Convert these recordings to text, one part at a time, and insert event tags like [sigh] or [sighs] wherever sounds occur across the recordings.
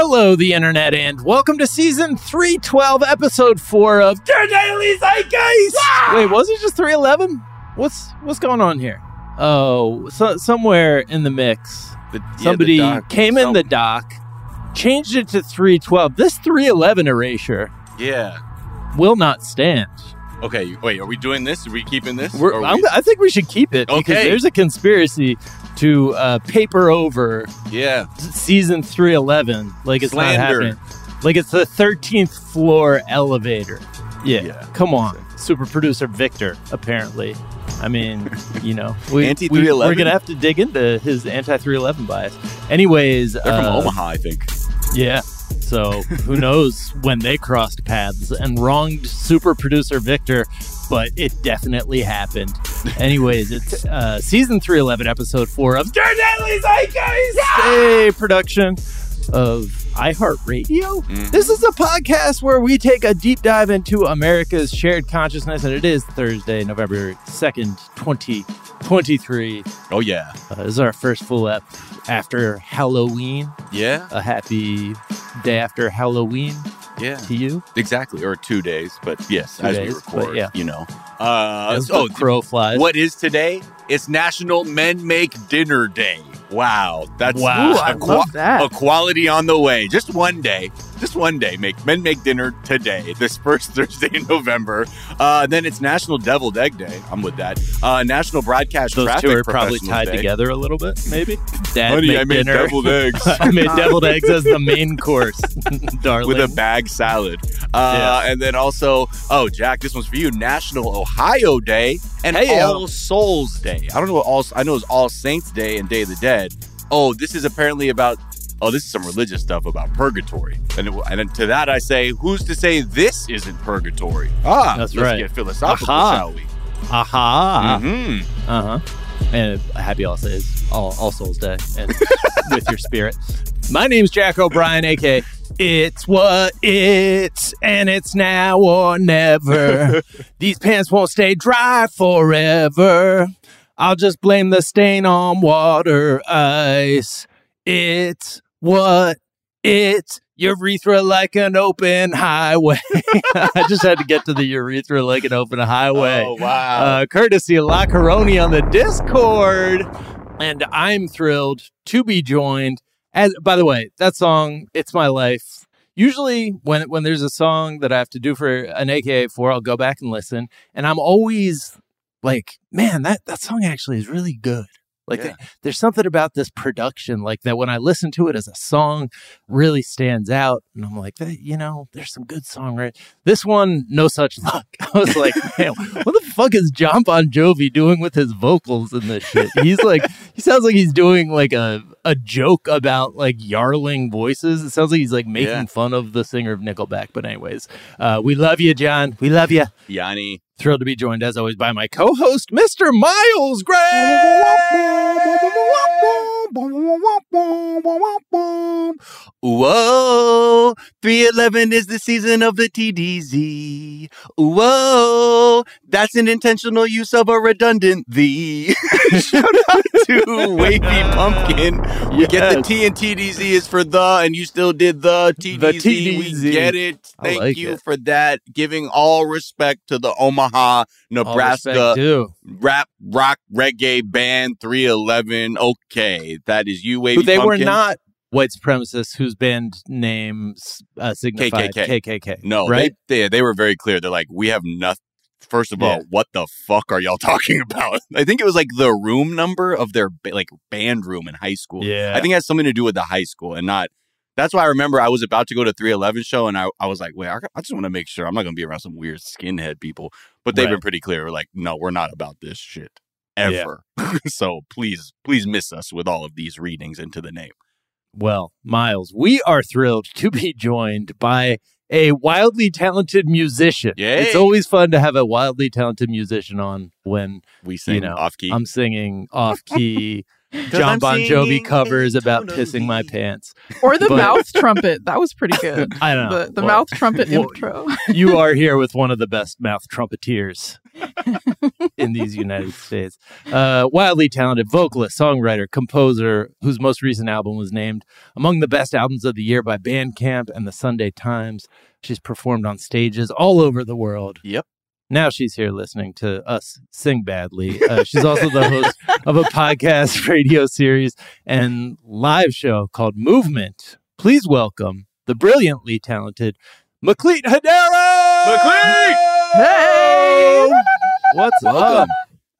Hello, the internet, and welcome to season 312, episode 4 of Your Daily Zeitgeist! Wait, was it just 311? What's what's going on here? Oh, so, somewhere in the mix, The- yeah, the somebody doc came in the dock, changed it to 312. This 311 erasure Yeah. will not stand. Okay. Wait. Are we doing this? Are we keeping this? We're, Or are I'm, we- I think we should keep it because Okay. there's a conspiracy to uh, paper over yeah. season 311 like it's Slander. not happening. Like it's the 13th floor elevator. Yeah, Yeah. come on. Super producer victor apparently. I mean [laughs] you know we, anti 311 we, are gonna have to dig into his anti-311 bias. Anyways They're from uh, Omaha, I think. yeah. So who [laughs] knows when they crossed paths and wronged super producer victor but it definitely happened anyways it's uh, season 311 episode 4 of Your Daily Zeitgeist a production of iHeartRadio. Mhm. This is a podcast where we take a deep dive into America's shared consciousness, and it is Thursday, November 2nd, 2023. Oh yeah. Uh, this is our first full ep after Halloween. Yeah. A happy day after Halloween Yeah. to you. Exactly. Or two days, but yes, Two as days, we record, yeah. you know. Uh, As oh, crow flies. what is today? It's National Men Make Dinner Day. Wow, that's Wow. Ooh, I a love that. Equality on the way. Just one day. Just one day. Make men make dinner today. This first [laughs] Thursday in November. Uh, then it's National Deviled Egg Day. I'm with that. Uh, National Broadcast Those Traffic two are probably tied Day. together a little bit, maybe. Dad Honey, made I made dinner. deviled [laughs] eggs. I made deviled eggs as the main course, [laughs] darling. with a bag salad. Uh, And then also, oh, Jack, this one's for you. National Ohio Day and Hey, yo. All Souls Day. I don't know what all. I know it's All Saints Day and Day of the Dead. Oh, this is apparently about. Oh, this is some religious stuff about purgatory. And, it, and to that I say, who's to say this isn't purgatory? Ah, That's let's right. get philosophical, Aha. shall we? Aha. hmm Uh huh. And happy All Says All, All Souls Day, and [laughs] with your spirit. My name's Jack O'Brien, aka It's What It's, and it's now or never. [laughs] These pants won't stay dry forever. I'll just blame the stain on water ice. It's what it's urethra like an open highway. [laughs] I just had to get to the urethra like an open highway Oh, wow. uh, courtesy of La Caroni on the Discord. And I'm thrilled to be joined. As by the way, that song, "It's My Life." Usually, when when there's a song that I have to do for an AKA four, I'll go back and listen, and I'm always like, "Man, that that song actually is really good." Like Yeah. there- there's something about this production, like that when I listen to it as a song, really stands out. And I'm like, "Hey, you know, there's some good songwriting. This one, no such luck. [laughs] I was like, man, what the fuck is John Bon Jovi doing with his vocals in this shit? He's like, he sounds like he's doing like a a joke about like yarling voices. It sounds like he's like making Yeah. fun of the singer of Nickelback. But anyways, uh, we love you, John. We love you. Yanni. Thrilled to be joined as always by my co-host, Mr. Miles Gray. Whoa, 311 is the season of the TDZ. Whoa, that's an intentional use of a redundant the. [laughs] Shout out to Wavy [laughs] Pumpkin. We get the T and TDZ is for the, and you still did the TDZ. We TDZ. get it. Thank like you it. for that. Giving all respect to the Omaha, Nebraska rap rock reggae band 311. Okay, that is you, Wavy Who they were not white supremacists whose band names uh, signified KKK. KKK. No, right? they, they they were very clear. They're like, we have nothing. First of all, Yeah. what the fuck are y'all [laughs] talking about? I think it was like the room number of their ba- like band room in high school. yeah. I think it has something to do with the high school and not. That's why I remember I was about to go to 311 show and I, I was like, wait, I, I just want to make sure I'm not going to be around some weird skinhead people. But they've been pretty clear. Like, no, we're not about this shit Yeah. ever. [laughs] so please, please miss us with all of these readings into the name. Well, Miles, we are thrilled [laughs] to be joined by a wildly talented musician. Yay. It's always fun to have a wildly talented musician on when We sing know, off key. I'm singing off key [laughs] John I'm Bon Jovi covers about pissing my pants. Or the But- mouth trumpet. That was pretty good. I don't know. The, the Well, mouth trumpet well, intro. you are here with one of the best mouth trumpeteers [laughs] in these United States. Uh, wildly talented vocalist, songwriter, composer, whose most recent album was named among the best albums of the year by Bandcamp and the Sunday Times. She's performed on stages all over the world. Yep. Now she's here listening to us sing badly. Uh, she's also the host of a podcast, [laughs] radio series, and live show called Movement. Please welcome the brilliantly talented Meklit Hadero! Hey! What's up?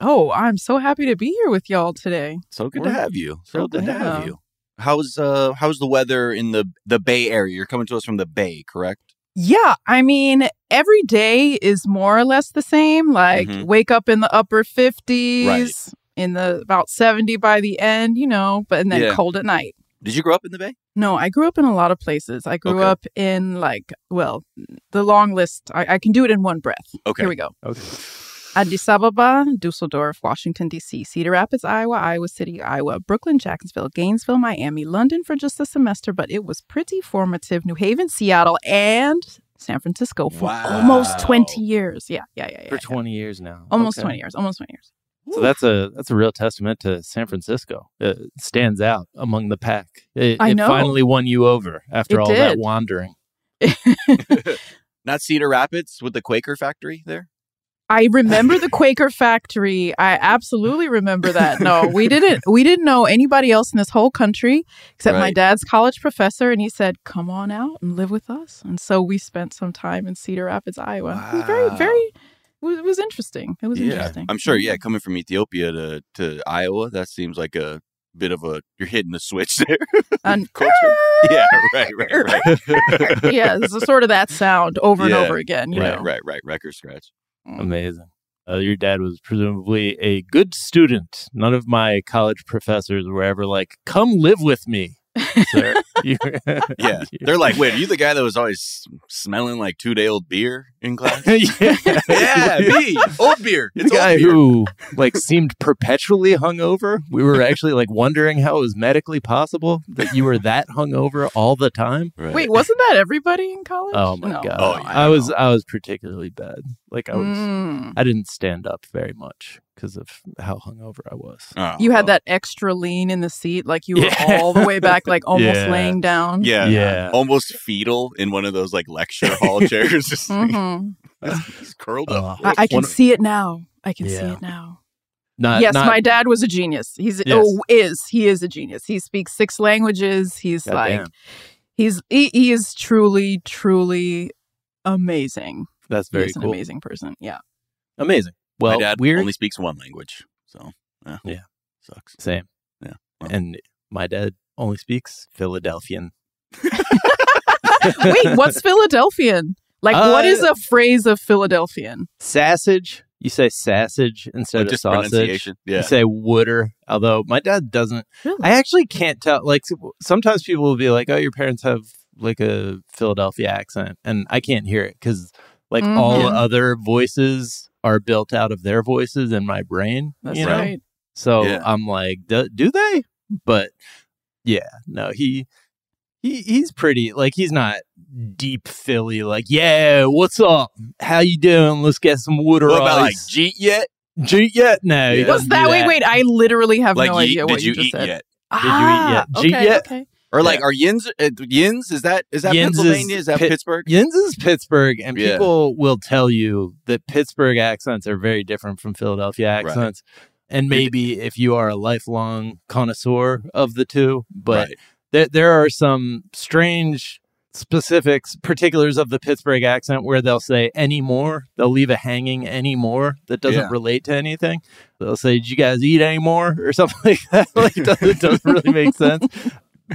Oh, I'm so happy to be here with y'all today. So good We're to have you. So thrilled good to have have you. How's uh how's the weather in the the Bay Area? You're coming to us from the Bay, correct? Yeah, I mean, every day is more or less the same. Like, Mhm. wake up in the upper 50s, in the about 70 by the end, you know, but and then Yeah. cold at night. Did you grow up in the Bay? No, I grew up in a lot of places. I grew Okay. up in like, well, the long list. I, I can do it in one breath. Okay. Here we go. Okay. Addis Ababa, Dusseldorf, Washington, D.C., Cedar Rapids, Iowa, Iowa City, Iowa, Brooklyn, Jacksonville, Gainesville, Miami, London for just a semester, but it was pretty formative. New Haven, Seattle, and San Francisco for Wow. almost 20 years. Yeah, yeah, yeah. yeah For yeah. 20 years now. Almost Okay. 20 years. Almost 20 years. So that's a that's a real testament to San Francisco. It stands out among the pack. It, I it finally won you over after It all that wandering. [laughs] Not Cedar Rapids with the Quaker factory there? I remember the Quaker factory. I absolutely remember that. No, we didn't. We didn't know anybody else in this whole country except my dad's college professor, and he said, "Come on out and live with us." And so we spent some time in Cedar Rapids, Iowa. It was very, very. It was, it was interesting. It was interesting. I'm sure, yeah, mm-hmm. coming from Ethiopia to to Iowa, that seems like a bit of a you're hitting the switch [laughs] there. And Culture. yeah, [laughs] right, right, er, right. [laughs] yeah, it's sort of that sound over and over again. You right, know, right, right. Record scratch. Mm. Amazing. Uh, your dad was presumably a good student. None of my college professors were ever like, "Come live with me, sir." [laughs] You- Yeah. [laughs] They're like, wait, are you the guy that was always smelling like two day old beer in class? [laughs] yeah, yeah, me. Old beer. the It's guy old beer. who like seemed perpetually hungover. We were actually like wondering how it was medically possible that you were that hungover all the time. Right. Wait, wasn't that everybody in college? Oh my No. god! Oh, yeah. I was I was particularly bad. Like I was, Mm. I didn't stand up very much because of how hungover I was. Oh, You had well. that extra lean in the seat, like you [laughs] were Yeah. all the way back, like almost Yeah. laying down. Yeah. Yeah. Almost fetal in one of those like lecture hall [laughs] chairs. Just like, Mhm. he's curled up. Uh, I, I can see it now. I can see it now. Not, yes, not, my dad was a genius. He's Yes. oh is he is a genius. He speaks six languages. He's like Goddamn. he's he, he is truly truly amazing. That's He very is an amazing person. Yeah. Amazing. Well, My dad weird. only speaks one language. So yeah, Sucks. Same. Yeah. Well. And my dad only speaks Philadelphian. [laughs] Wait, what's Philadelphian? Like, what Uh, is a phrase of Philadelphian? Sausage. You say sausage instead Like, of sausage. pronunciation. Yeah. You say wooder. Although my dad doesn't. Really? I actually can't tell. Like sometimes people will be like, "Oh, your parents have like a Philadelphia accent," and I can't hear it because like all Mhm. other voices are built out of their voices in my brain. That's you know? right. So Yeah. I'm like, do, do they? But yeah, no, he he he's pretty like he's not deep Philly. Like, yeah, what's up? How you doing? Let's get some water What about like ice. Jeet yet? Jeet yet? No, he Yeah. What's doesn't that? Wait, wait. I literally have Like no yeet? idea what Did you, just said. yet? Ah, you eat yet? Jeet okay, yet? okay. Or like Yeah. are Yins uh, Yins? Is that is that Yins Pennsylvania? Is that Pit- Pittsburgh? Yins is Pittsburgh, and Yeah. people will tell you that Pittsburgh accents are very different from Philadelphia accents. And maybe if you are a lifelong connoisseur of the two, but Right. there there are some strange specifics, particulars of the Pittsburgh accent where they'll say anymore. They'll leave a hanging anymore that doesn't Yeah. relate to anything. They'll say, Did you guys eat anymore? or something [laughs] like that. like doesn't, it doesn't really make sense.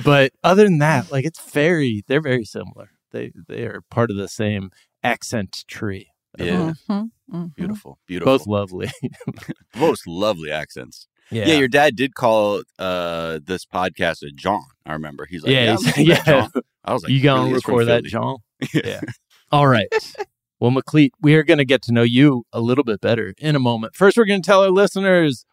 But other than that, like it's very they're very similar. They they are part of the same accent tree. Yeah. Mhm, mhm. Beautiful. Beautiful. Both lovely. [laughs] Most lovely accents. Yeah. Yeah. your dad did call uh this podcast a John. I remember. He's like, yeah, yeah, he's- listen to that, yeah. John." I was like, you gonna really record that, Philly. John? [laughs] Yeah. All right. Well, Meklit, we are going to get to know you a little bit better in a moment. First, we're going to tell our listeners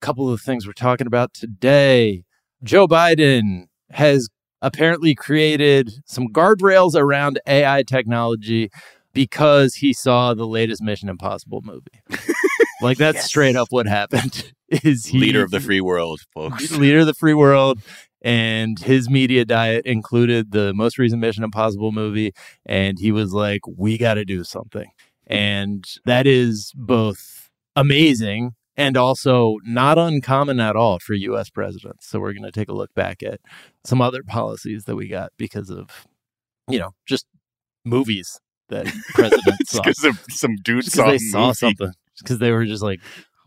a couple of the things we're talking about today. Joe Biden has apparently created some guardrails around AI technology because he saw the latest Mission Impossible movie. [laughs] like that's Yes. straight up what happened. [laughs] Is he Leader of the free world, folks. [laughs] Leader of the free world and his media diet included the most recent mission impossible movie and he was like we got to do something and that is both amazing and also not uncommon at all for us presidents so we're going to take a look back at some other policies that we got because of you know just movies that [laughs] presidents saw because of some dude because saw, they saw movie. something because they were just like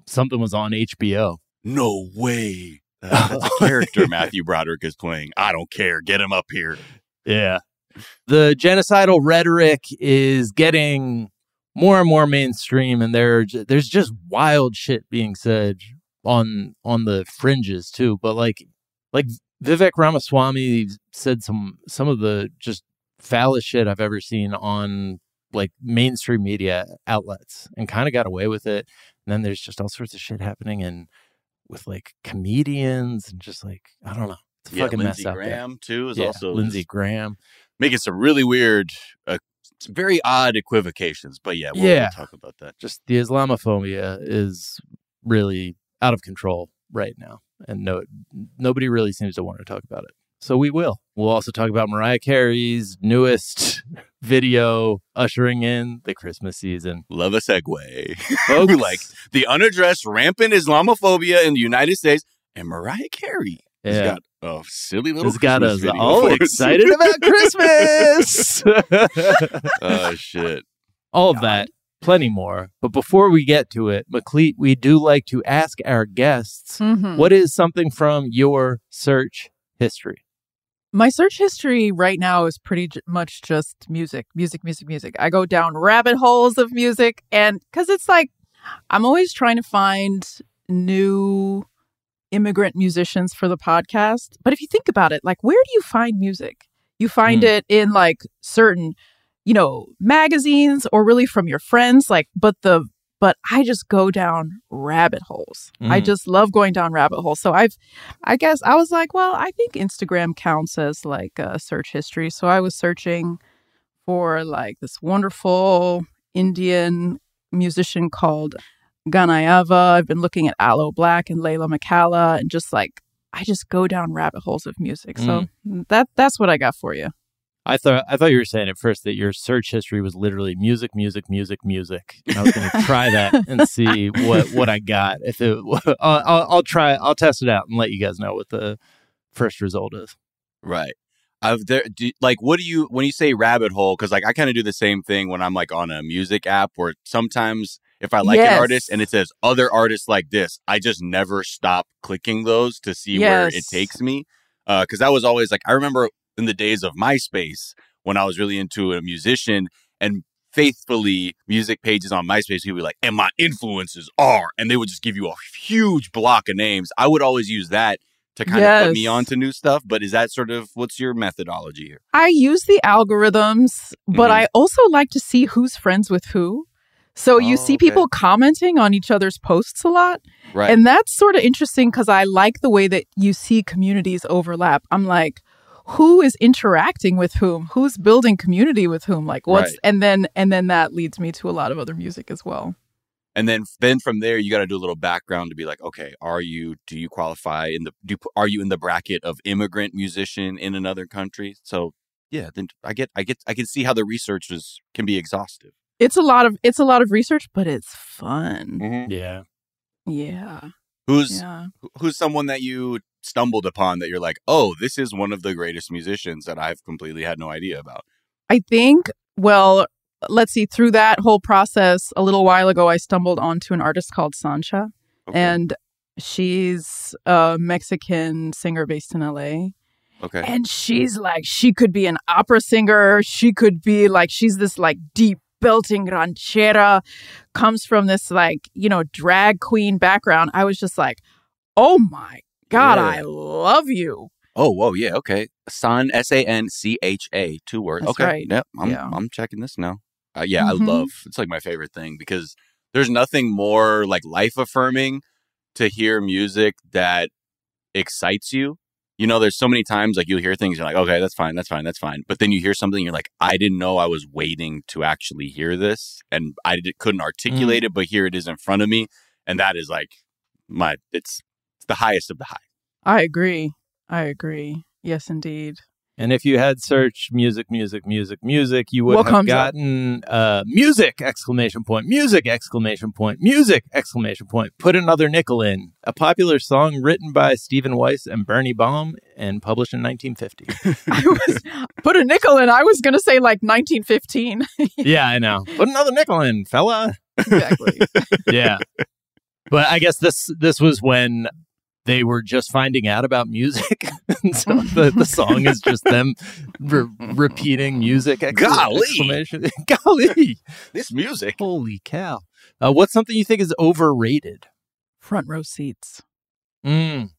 something was on hbo No way. Uh, [laughs] that's a character Matthew Broderick is playing. I don't care. Get him up here. Yeah. The genocidal rhetoric is getting more and more mainstream and there there's just wild shit being said on on the fringes too, but like like Vivek Ramaswamy said some some of the just foulest shit I've ever seen on like mainstream media outlets and kind of got away with it. And then there's just all sorts of shit happening and with like comedians and just like I don't know. It's a Yeah, fucking Lindsey mess out there. Graham too is Yeah, also Lindsey Graham. making some really weird, uh, some very odd equivocations. But yeah, we'll, Yeah. we'll talk about that. Just the Islamophobia is really out of control right now, and no, nobody really seems to want to talk about it. So we will. We'll also talk about Mariah Carey's newest [laughs] video ushering in the Christmas season. Love a segue. [laughs] Folks, like the unaddressed rampant Islamophobia in the United States, and Mariah Carey has Yeah. got a silly little. has got us video all excited about Christmas. [laughs] oh shit! all of that, plenty more. But before we get to it, Meklit, we do like to ask our guests Mhm. what is something from your search history? My search history right now is pretty j- much just music, music, music, music. I go down rabbit holes of music, and because it's like I'm always trying to find new immigrant musicians for the podcast. But if you think about it, like, where do you find music? You find Hmm. it in like certain, you know, magazines or really from your friends. Like, but the but I just go down rabbit holes. I Mm. just love going down rabbit holes. So I've, I guess I was like, well, I think Instagram counts as like a search history. So I was searching for like this wonderful Indian musician called Ganavya. I've been looking at Aloe Blacc and Leyla McCalla and just like, I just go down rabbit holes of music. So mm. Mm, that that's what I got for you. I thought I thought you were saying at first that your search history was literally music, music, music, music. And I was going to try that and [laughs] see what what I got. If it, [laughs] I'll, I'll, I'll try, I'll test it out and let you guys know what the first result is. Right. I've there. Do, like, what do you when you say rabbit hole? Because like I kind of do the same thing when I'm like on a music app, where sometimes If I like Yes. an artist and it says other artists like this, I just never stop clicking those to see where it takes me. Because that was always like, I remember in the days of MySpace when I was really into a musician and faithfully music pages on MySpace, people would be like, and my influences are, and they would just give you a huge block of names. I would always use that to kind of put me Yes. onto new stuff. But is that sort of what's your methodology here? I use the algorithms, but Mhm. I also like to see who's friends with who. So you Oh, see okay. people commenting on each other's posts a lot. Right. And that's sort of interesting because I like the way that you see communities overlap. I'm like, who is interacting with whom? Who's building community with whom? Like what's Right. and then and then that leads me to a lot of other music as well. and then then from there you got to do a little background to be like okay are you do you qualify in the do are you in the bracket of immigrant musician in another country so yeah then i get i get i can see how the research is can be exhaustive It's a lot of it's a lot of research, but it's fun. Mm-hmm. Yeah. Yeah. who's Yeah. who's someone that you stumbled upon that you're like oh this is one of the greatest musicians that i've completely had no idea about I think, well, let's see, through that whole process, a little while ago, I stumbled onto an artist called San Cha, okay and she's a Mexican singer based in LA. okay And she's like, she could be an opera singer. She could be like, she's this like deep belting ranchera, comes from this like, you know, drag queen background. I was just like, oh my God, Yeah. I love you. oh whoa yeah okay san s-a-n-c-h-a two words That's okay right. yep i'm Yeah. i'm checking this now uh, yeah Mhm. i love it's like my favorite thing because there's nothing more like life affirming to hear music that excites you you know there's so many times like you'll hear things you're like okay that's fine that's fine that's fine but then you hear something you're like i didn't know i was waiting to actually hear this and i did, couldn't articulate mm. it but here it is in front of me and that is like my it's, it's the highest of the high I agree. I agree. Yes, indeed. And if you had searched music, music, music, music, you would What have gotten uh, music exclamation point, music exclamation point, music exclamation point. Put another nickel in. A popular song written by Stephen Weiss and Bernie Baum and published in 1950. [laughs] [laughs] I was put a nickel in. I was gonna say like 1915. [laughs] yeah, I know. Put another nickel in, fella. exactly. Yeah. But I guess this this was when they were just finding out about music. [laughs] and so [laughs] the, the song is just them re- repeating music. excla- Golly. Exclamation. [laughs] Golly. this music Holy cow. Uh, what's something you think is overrated? Front row seats. Mm.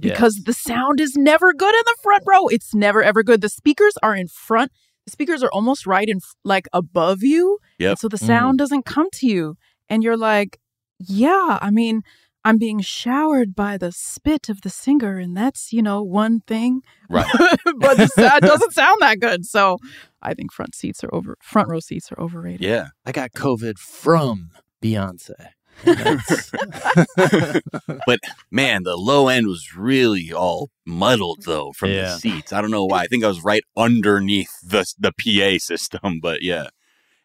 because the sound is never good in the front row. It's never ever good. The speakers are in front. The speakers are almost right in like above you. Yep. And so the sound doesn't come to you and you're like, yeah, I mean, I'm being showered by the spit of the singer and that's, you know, one thing. Right. [laughs] but that [laughs] doesn't sound that good. So I think front seats are over front row seats are overrated. yeah I got COVID from Beyonce. [laughs] But man, the low end was really all muddled though from Yeah. the seats. I don't know why. I think I was right underneath the the PA system, but yeah.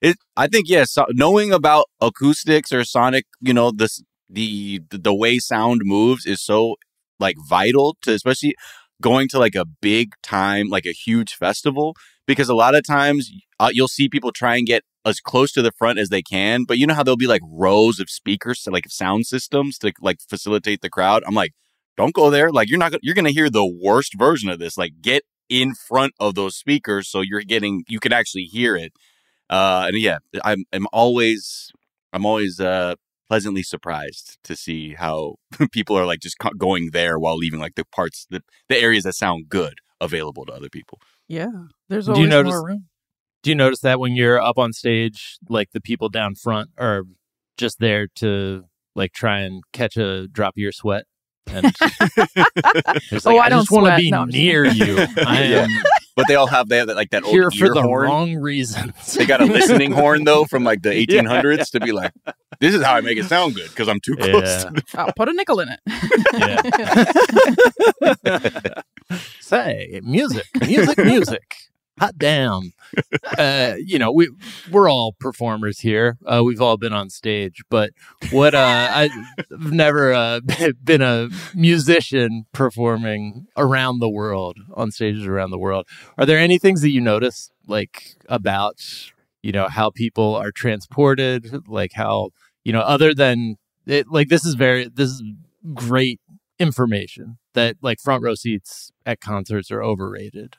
It I think yes, so knowing about acoustics or sonic, you know, this the the way sound moves is so like vital to especially going to like a big time like a huge festival because a lot of times uh, you'll see people try and get as close to the front as they can but you know how there'll be like rows of speakers to, like sound systems to like facilitate the crowd? I'm like don't go there. Like you're not you're gonna hear the worst version of this. Like get in front of those speakers so you're getting you can actually hear it. Uh and yeah i'm i'm always i'm always uh pleasantly surprised to see how [laughs] people are like just going there while leaving like the parts the, the areas that sound good available to other people Yeah. There's Do you always notice- more room. Do you notice that when you're up on stage, like the people down front are just there to like try and catch a drop of your sweat? And [laughs] [laughs] it's Oh, like, I don't just want to be No, near you. I am but they all have they have that like that old here ear for the horn wrong reasons. they got a listening horn though from like the 1800s to be like this is how i make it sound good because i'm too close Yeah. to the I'll put a nickel in it. [laughs] Say music, music, music. Hot damn. Uh, you know, we we're all performers here. Uh, we've all been on stage, but what uh, I've never uh, [laughs] been a musician performing around the world on stages around the world. Are there any things that you notice like about you know, how people are transported, like how, you know, other than it, like this is very, this is great information that like front row seats at concerts are overrated.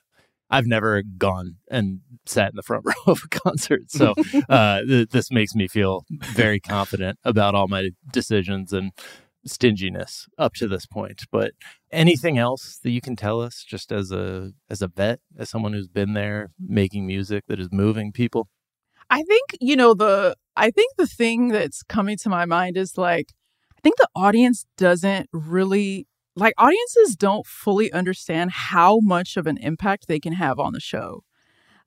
I've never gone and sat in the front [laughs] row of a concert. So [laughs] uh, th- this makes me feel very confident about all my decisions and stinginess up to this point. But anything else that you can tell us just as a as a vet, as someone who's been there making music that is moving people? I think, you know, the I think the thing that's coming to my mind is like I think the audience doesn't really like audiences don't fully understand how much of an impact they can have on the show.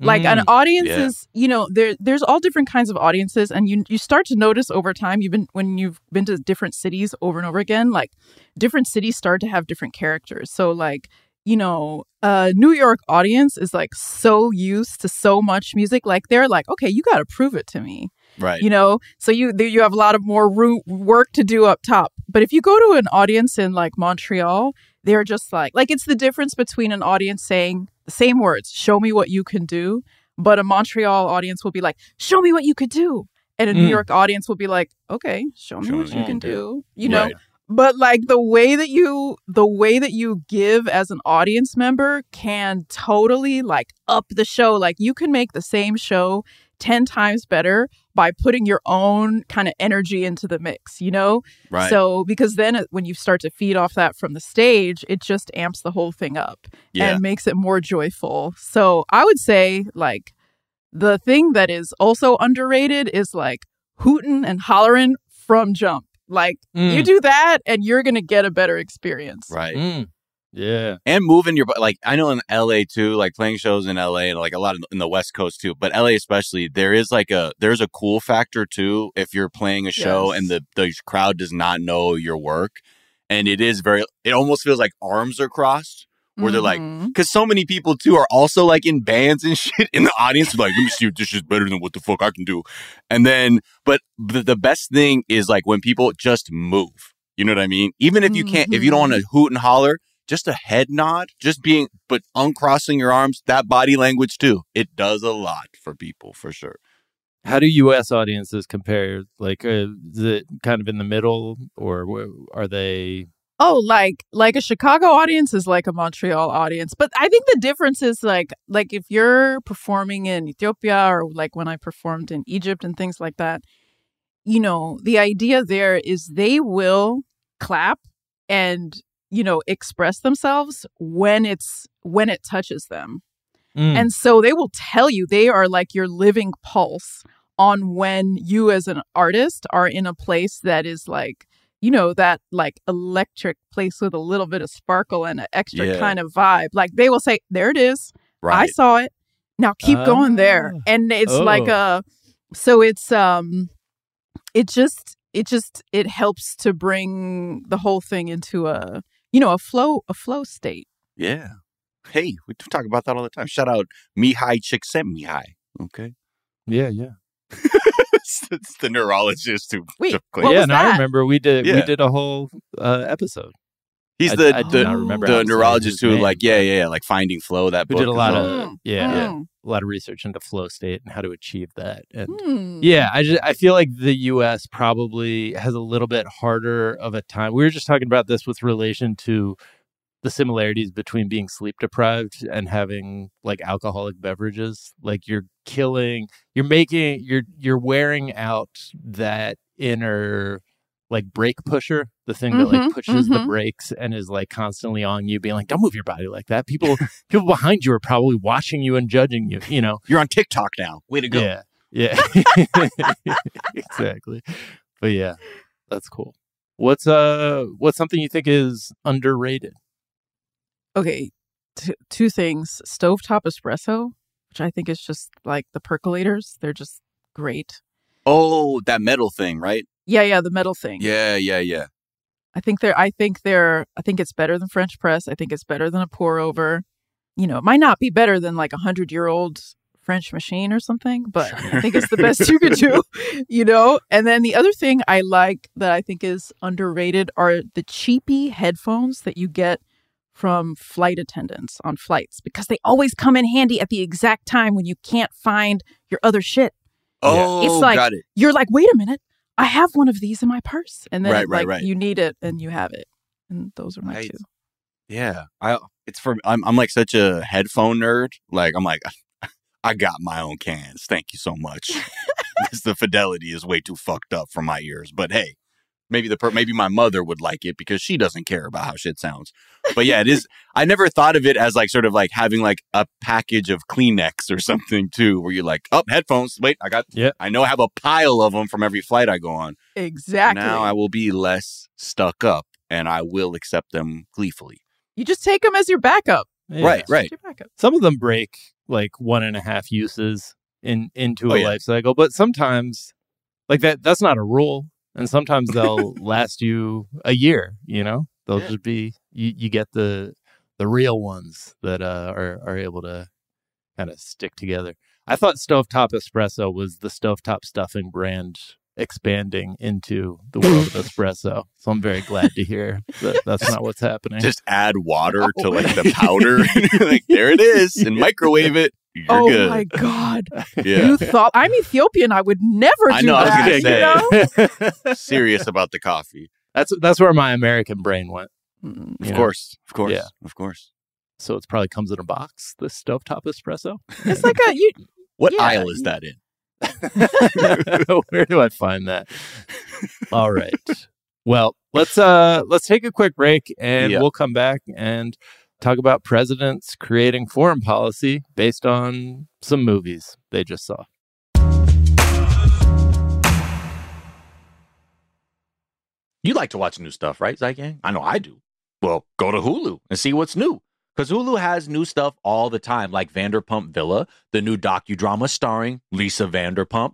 Like an Mm, audience yeah. is, you know, there there's all different kinds of audiences and you you start to notice over time you've been when you've been to different cities over and over again, like different cities start to have different characters. So like, you know, a New York audience is like so used to so much music like they're like, "Okay, you got to prove it to me." Right. you know so you you have a lot of more root work to do up top but if you go to an audience in like montreal they're just like like it's the difference between an audience saying the same words show me what you can do but a montreal audience will be like show me what you could do and a new Mm. york audience will be like okay show me Show what me you can can do you know Right. But like the way that you the way that you give as an audience member can totally like up the show like you can make the same show 10 times better by putting your own kind of energy into the mix you know Right. so because then when you start to feed off that from the stage it just amps the whole thing up yeah. and makes it more joyful so i would say like the thing that is also underrated is like hooting and hollering from jump like you Mm, do that and you're gonna get a better experience right. mm, yeah. and moving your like I know in LA too, like playing shows in LA and like a lot of, in the West Coast too, but LA especially, there is like a there's a cool factor too if you're playing a show Yes. and the the crowd does not know your work, and it is very it almost feels like arms are crossed where they're like because so many people too are also like in bands and [laughs] shit in the audience like let me see if this is better than what the fuck I can do, and then but the, the best thing is like when people just move. You know what I mean? Even if you can't, if you don't want to hoot and holler, just a head nod, just being, but uncrossing your arms, that body language too, it does a lot for people for sure. How do U.S. audiences compare? Like, uh, is it kind of in the middle, or are they? Oh, like like a Chicago audience is like a Montreal audience, but I think the difference is like like if you're performing in Ethiopia or like when I performed in Egypt and things like that, you know, the idea there is they will clap and you know express themselves when it's when it touches them. Mm, And so they will tell you they are like your living pulse on when you as an artist are in a place that is like, you know, that like electric place with a little bit of sparkle and an extra Yeah. kind of vibe. Like they will say, there it is. I saw it. Now keep going there. Ah. And it's like Oh. a so it's um it just it just it helps to bring the whole thing into a you know a flow a flow state. yeah. Hey, we talk about that all the time. Shout out Mihaly Csikszentmihalyi. Okay. yeah, yeah, [laughs] it's, [laughs] it's the neurologist who. Wait, took- What yeah. was No, I remember we did we did a whole uh, episode. He's I- the I do the, remember the neurologist who name, like yeah yeah yeah, like finding flow that We book did a lot is of all- Mm, yeah, yeah, mm, a lot of research into flow state and how to achieve that. And mm. yeah, I just I feel like the U.S. probably has a little bit harder of a time. We were just talking about this with relation to the similarities between being sleep deprived and having like alcoholic beverages. Like you're killing, you're making, you're you're wearing out that inner like brake pusher, the thing that like Mhm, pushes the mhm. brakes and is like constantly on you, being like, "Don't move your body like that." People, [laughs] people behind you are probably watching you and judging you. You know, You're on TikTok now. Way to go. yeah. Yeah. [laughs] exactly. But yeah, that's cool. What's uh what's something you think is underrated? Okay, t- two things: stovetop espresso, which I think is just like the percolators. They're just great. Oh, that metal thing, right? Yeah, yeah, the metal thing. Yeah, yeah, yeah. I think they're. I think they're. I think it's better than French press. I think it's better than a pour over. You know, it might not be better than like a hundred year old French machine or something, but I think it's the best you could do. [laughs] You know. And then the other thing I like that I think is underrated are the cheapy headphones that you get from flight attendants on flights because they always come in handy at the exact time when you can't find your other shit. Oh, It's like- got it. You're like, wait a minute, I have one of these in my purse, and then Right, right, like right. you need it and you have it, and those are my Right. two. Yeah, I. It's for. I'm. I'm like such a headphone nerd. Like I'm like, [laughs] I got my own cans. Thank you so much. [laughs] [laughs] The fidelity is way too fucked up for my ears. But hey, maybe the per- maybe my mother would like it because she doesn't care about how shit sounds. But yeah, it is. I never thought of it as like sort of like having like a package of Kleenex or something too, where you're like, oh, headphones. Wait, I got. Yeah. I know I have a pile of them from every flight I go on. Exactly. Now I will be less stuck up, and I will accept them gleefully. you just take them as your backup. Yeah. Right, right. Your backup. Some of them break like one and a half uses in into Oh, a yeah. life cycle, but sometimes like that that's not a rule. And sometimes they'll [laughs] last you a year, you know? They'll Yeah. just be you, you get the the real ones that uh, are are able to kind of stick together. I thought Stovetop Espresso was the Stovetop stuffing brand expanding into the world of [laughs] espresso. So I'm very glad to hear that that's not what's happening. just add water [laughs] to like the powder. like there it is, and microwave it. You're oh good. my god! Yeah, You thought I'm Ethiopian? I would never do I know, I was that. gonna you say. know? [laughs] [laughs] serious about the coffee. that's that's where my American brain went. Mm. Of know? course, of course, Yeah. of course. So it probably comes in a box. The stovetop espresso. It's like a you. What Yeah, aisle is that in? [laughs] Where do I find that? All right. Well, let's uh let's take a quick break and Yeah. we'll come back and talk about presidents creating foreign policy based on some movies they just saw. You like to watch new stuff, right, Zeitgang? I know I do. Well, go to Hulu and see what's new. Because Hulu has new stuff all the time, like Vanderpump Villa, the new docudrama starring Lisa Vanderpump.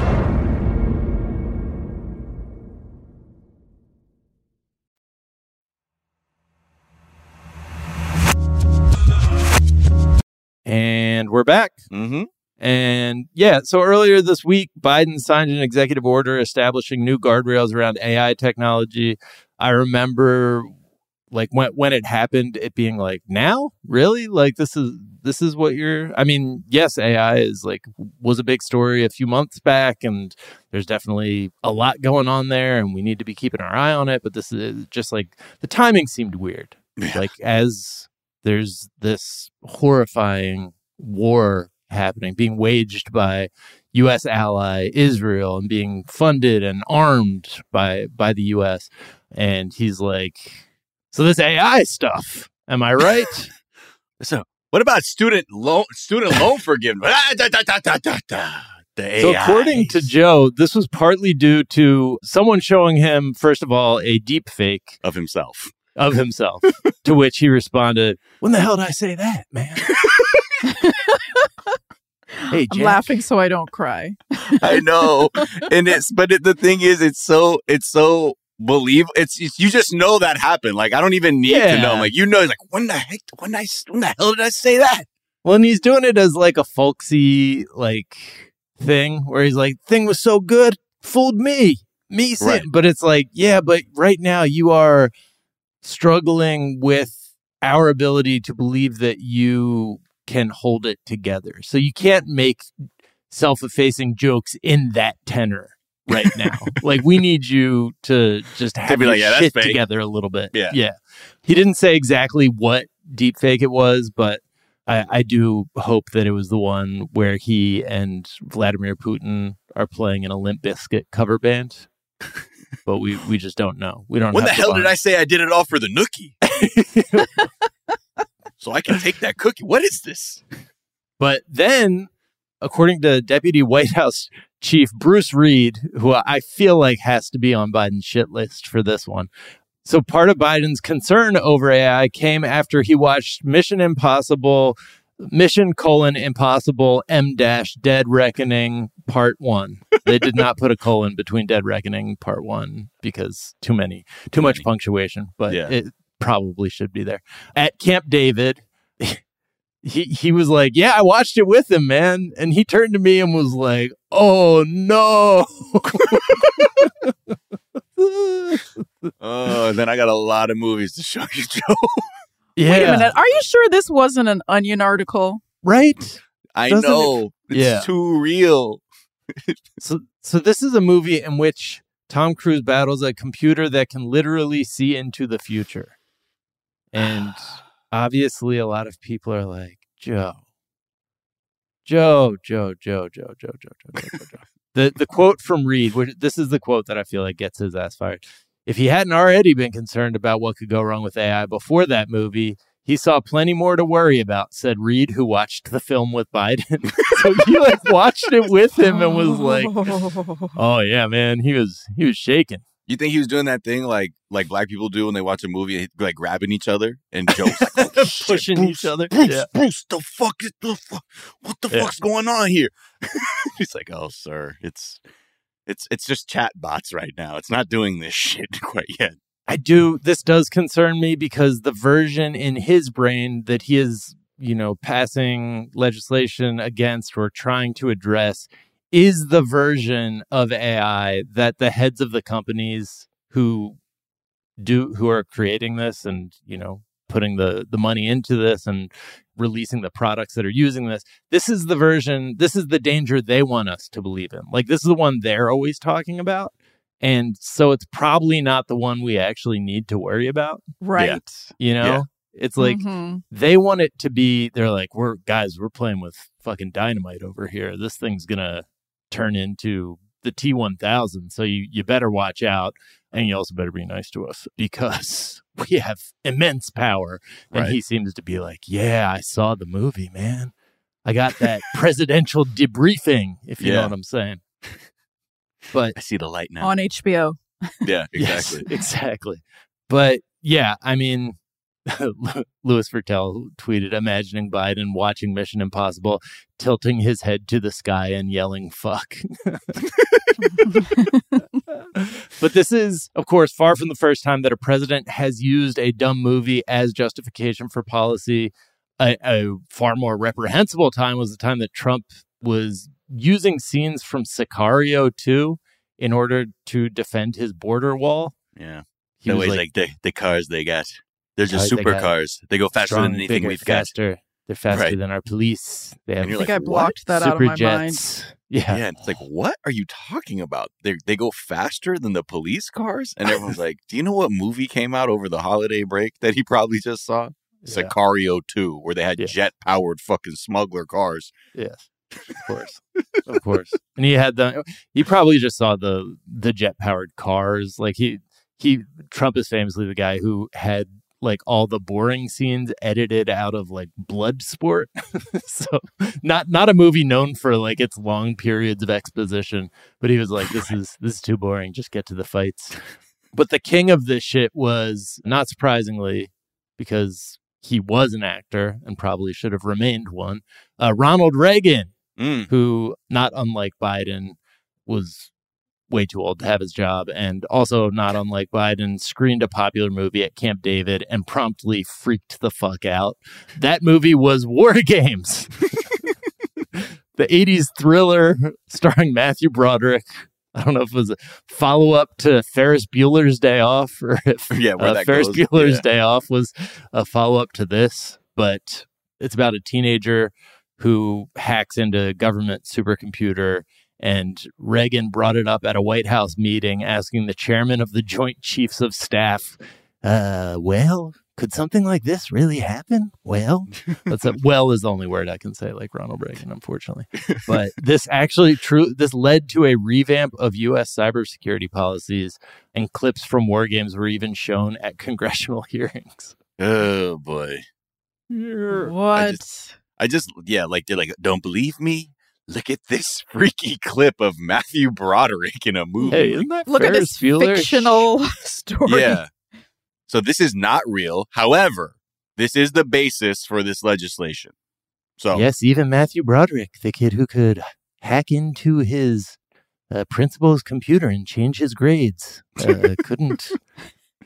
We're back. Mm-hmm. And yeah, so earlier this week, Biden signed an executive order establishing new guardrails around AI technology. I remember like when when it happened, it being like, now? Really? Like this is this is what you're I mean, yes, AI is like was a big story a few months back and there's definitely a lot going on there and we need to be keeping our eye on it, but this is just like the timing seemed weird. Yeah. Like as there's this horrifying war happening, being waged by U.S. ally Israel and being funded and armed by by the U.S. And he's like, "So this AI stuff, am I right?" [laughs] So what about student loan student loan forgiveness? Ah, da, da, da, da, da, da. So, according to Joe, this was partly due to someone showing him, first of all, a deep fake of himself. of himself, to which he responded, When the hell did I say that, man? [laughs] [laughs] hey, I'm laughing so I don't cry. I know, [laughs] and it's but it, the thing is, it's so it's so believe it's, it's you just know that happened. Like I don't even need to know. Like you know, like when the heck when I when the hell did I say that? Well, and he's doing it as like a folksy like thing where he's like, "Thing was so good, fooled me, me." Sin. Right. But it's like, yeah, but right now you are struggling with our ability to believe that you can hold it together. So you can't make self-effacing jokes in that tenor right now. [laughs] like we need you to just have be like, "Yeah, shit fake." together a little bit. Yeah. yeah. He didn't say exactly what deep fake it was, but I, I do hope that it was the one where he and Vladimir Putin are playing in a Limp Bizkit cover band. [laughs] but we, we just don't know. We don't. Know. When the to hell did I say I did it all for the nookie? [laughs] so I can take that cookie. What is this? But then, according to Deputy White House Chief Bruce Reed, who I feel like has to be on Biden's shit list for this one. So part of Biden's concern over AI came after he watched Mission Impossible, Mission colon Impossible M dash Dead Reckoning Part One. They did not put a colon between Dead Reckoning Part One because too many, too much punctuation. But Yeah. it probably should be there. At Camp David, [laughs] he he was like, "Yeah, I watched it with him, man." And he turned to me and was like, "Oh no." [laughs] Oh, then I got a lot of movies to show you, [laughs] Joe. yeah. Wait a minute. Are you sure this wasn't an Onion article? Right? I Doesn't it- know. It's Yeah. too real. So so this is a movie in which Tom Cruise battles a computer that can literally see into the future. And [sighs] obviously a lot of people are like, "Joe. Joe, Joe, Joe, Joe, Joe, Joe, Joe, Joe, Joe, Joe." The the quote from Reed, which this is the quote that I feel like gets his ass fired. If he hadn't already been concerned about what could go wrong with AI before that movie, he saw plenty more to worry about, said Reed, who watched the film with Biden. [laughs] so he like watched it with him and was like, [laughs] Oh yeah, man, he was he was shaking. You think he was doing that thing like like black people do when they watch a movie, like grabbing each other and [laughs] Joe's like, "Oh, shit, Pushing Bruce, each other. Bruce, Yeah. Bruce, the fuck is the fuck? What the Yeah. fuck's going on here? [laughs] He's like, oh, sir, it's it's it's just chat bots right now. It's not doing this [laughs] shit quite yet. I do this does concern me because the version in his brain that he is, you know, passing legislation against or trying to address is the version of AI that the heads of the companies who do who are creating this and, you know, putting the the money into this and releasing the products that are using this. This is the version, this is the danger they want us to believe in. Like this is the one they're always talking about. And so it's probably not the one we actually need to worry about. Right. You know? Yeah. It's like Mhm. they want it to be they're like, We're guys, we're playing with fucking dynamite over here. This thing's gonna turn into the T one thousand. So you, you better watch out and you also better be nice to us because [laughs] we have immense power. And Right. he seems to be like, Yeah, I saw the movie, man. I got that [laughs] presidential debriefing, if you know what I'm saying. But I see the light now. On HBO. yeah, [laughs] Yes, exactly. exactly. But yeah, I mean, [laughs] Louis Virtel tweeted, imagining Biden watching Mission Impossible, tilting his head to the sky and yelling, fuck. [laughs] but this is, of course, far from the first time that a president has used a dumb movie as justification for policy. A, a far more reprehensible time was the time that Trump was using scenes from Sicario 2 in order to defend his border wall. Yeah. He That was way, like, the the cars they got, they're just Cars they supercars. They go faster strong, than anything bigger, we've got. faster. They're faster Right. than our police. They have And I you're think like, I "What? blocked that out of super my mind. Yeah. Yeah, it's like, what are you talking about? They they go faster than the police cars, and everyone's [laughs] like, "Do you know what movie came out over the holiday break that he probably just saw? Yeah. Sicario 2, where they had Yeah. jet powered fucking smuggler cars. Yes. Of [laughs] course. of course. And he had the he probably just saw the the jet powered cars. Like he he Trump is famously the guy who had like all the boring scenes edited out of like Bloodsport. [laughs] so not not a movie known for like its long periods of exposition, but he was like this is this is too boring, just get to the fights. But the king of this shit was not surprisingly because he was an actor and probably should have remained one. Uh, Ronald Reagan, Mm. who, not unlike Biden, was way too old to have his job, and also not unlike Biden, screened a popular movie at Camp David and promptly freaked the fuck out. That movie was War [laughs] Games. [laughs] the 80s thriller starring Matthew Broderick. I don't know if it was a follow up to Ferris Bueller's Day Off or if [laughs] Yeah, where uh, Ferris goes. Bueller's Yeah. Day Off was a follow up to this, but it's about a teenager who hacks into a government supercomputer. And Reagan brought it up at a White House meeting, asking the chairman of the Joint Chiefs of Staff, uh, well, could something like this really happen? Well, [laughs] that's a, well is the only word I can say, like Ronald Reagan, unfortunately. But this actually true. This led to a revamp of U.S. cybersecurity policies, and clips from WarGames were even shown at congressional [laughs] hearings. Oh boy. What? I just yeah, like they're like, don't believe me? Look at this [laughs] freaky clip of Matthew Broderick in a movie. Hey, isn't that Look at this Bueller? fictional [laughs] story. yeah. So this is not real. However, this is the basis for this legislation. So Yes, even Matthew Broderick, the kid who could hack into his uh, principal's computer and change his grades, uh, [laughs] couldn't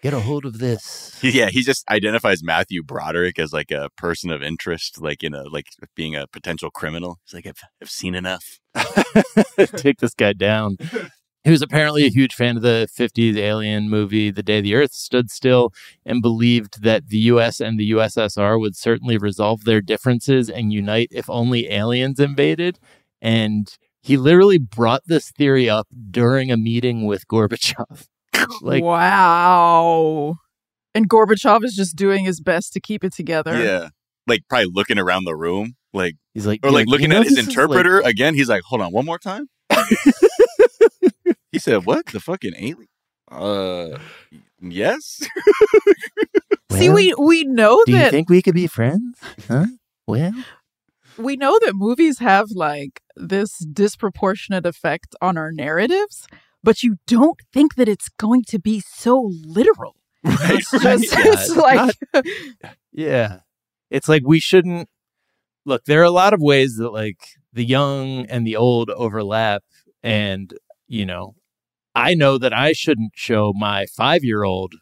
get a hold of this. yeah, he just identifies Matthew Broderick as like a person of interest, like in a like being a potential criminal. He's like, I've, I've seen enough. [laughs] Take this guy down. He was apparently a huge fan of the 50s alien movie, The Day the Earth Stood Still, and believed that the US and the USSR would certainly resolve their differences and unite if only aliens invaded. And he literally brought this theory up during a meeting with Gorbachev. [laughs] Like, wow. And Gorbachev is just doing his best to keep it together. Yeah, like probably looking around the room, like he's like, or like "You looking know, at his this is, like- interpreter again. He's like, hold on, one more time. he said, "What the fucking alien?" Uh, yes. [laughs] See, we we know Do you think we could be friends? Huh? Well, we know that movies have like this disproportionate effect on our narratives, but you don't think that it's going to be so literal. It's [laughs] just Yeah, it's it's like [laughs] Yeah. It's like we shouldn't look, there are a lot of ways that like the young and the old overlap and, you know, I know that I shouldn't show my 5-year-old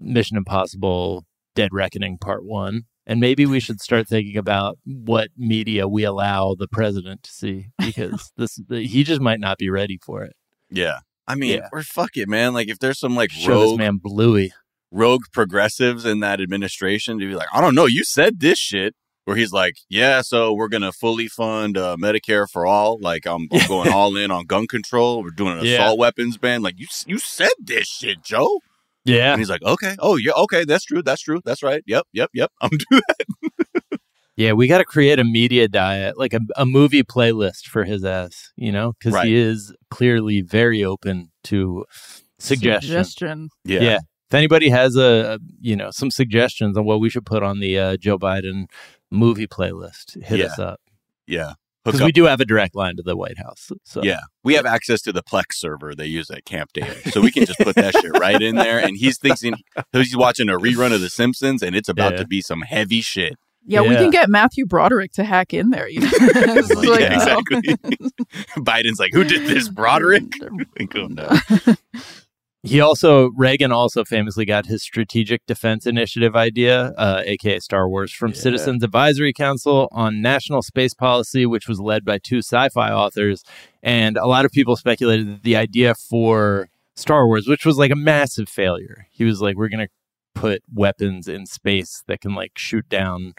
Mission Impossible Dead Reckoning Part 1 and maybe we should start thinking about what media we allow the president to see [laughs] because this he just might not be ready for it. Yeah. I mean, Yeah. or fuck it, man. Like if there's some like Show this rogue man Bluey. rogue progressives in that administration to be like, I don't know, you said this shit. Where he's like, yeah, so we're gonna fully fund uh, Medicare for all. Like I'm, I'm [laughs] going all in on gun control. We're doing an Yeah. assault weapons ban. Like you, you said this shit, Joe. Yeah. And he's like, okay, oh yeah, okay, that's true, that's true, that's right. Yep, yep, yep. [laughs] I'm doing that. Yeah, we got to create a media diet, like a, a movie playlist for his ass, you know, because Right. he is clearly very open to suggestions. suggestion. Yeah. If anybody has a, a, you know, some suggestions on what we should put on the uh, Joe Biden movie playlist, hit Yeah. us up yeah. Because we do have a direct line to the White House. So Yeah, we have access to the Plex server they use at Camp David, so we can just put that shit right in there. And he's thinking he's watching a rerun of The Simpsons, and it's about Yeah. to be some heavy shit. Yeah, we can get Matthew Broderick to hack in there. You know? [laughs] It's [laughs] Yeah, like, oh. exactly. [laughs] Biden's like, "Who did this, Broderick?" Like, oh, no. He also Reagan also famously got his strategic defense initiative idea, uh, aka Star Wars, from Yeah. Citizens Advisory Council on National Space Policy, which was led by two sci-fi authors. And a lot of people speculated that the idea for Star Wars, which was like a massive failure, he was like, "We're gonna put weapons in space that can like shoot down."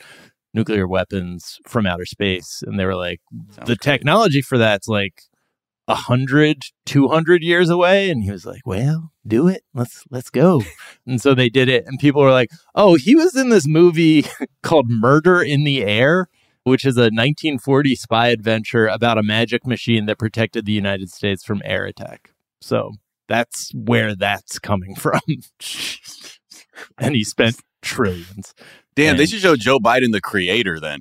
nuclear weapons from outer space and they were like the great. technology for that's like a hundred, two hundred years away. And he was like, well, do it. Let's, let's go. [laughs] and so they did it. And people were like, oh, he was in this movie [laughs] called Murder in the Air which is a 1940 spy adventure about a magic machine that protected the United States from air attack. So that's where that's coming [laughs] from. [laughs] and he spent [laughs] trillions. Damn, they should show Joe Biden the creator then.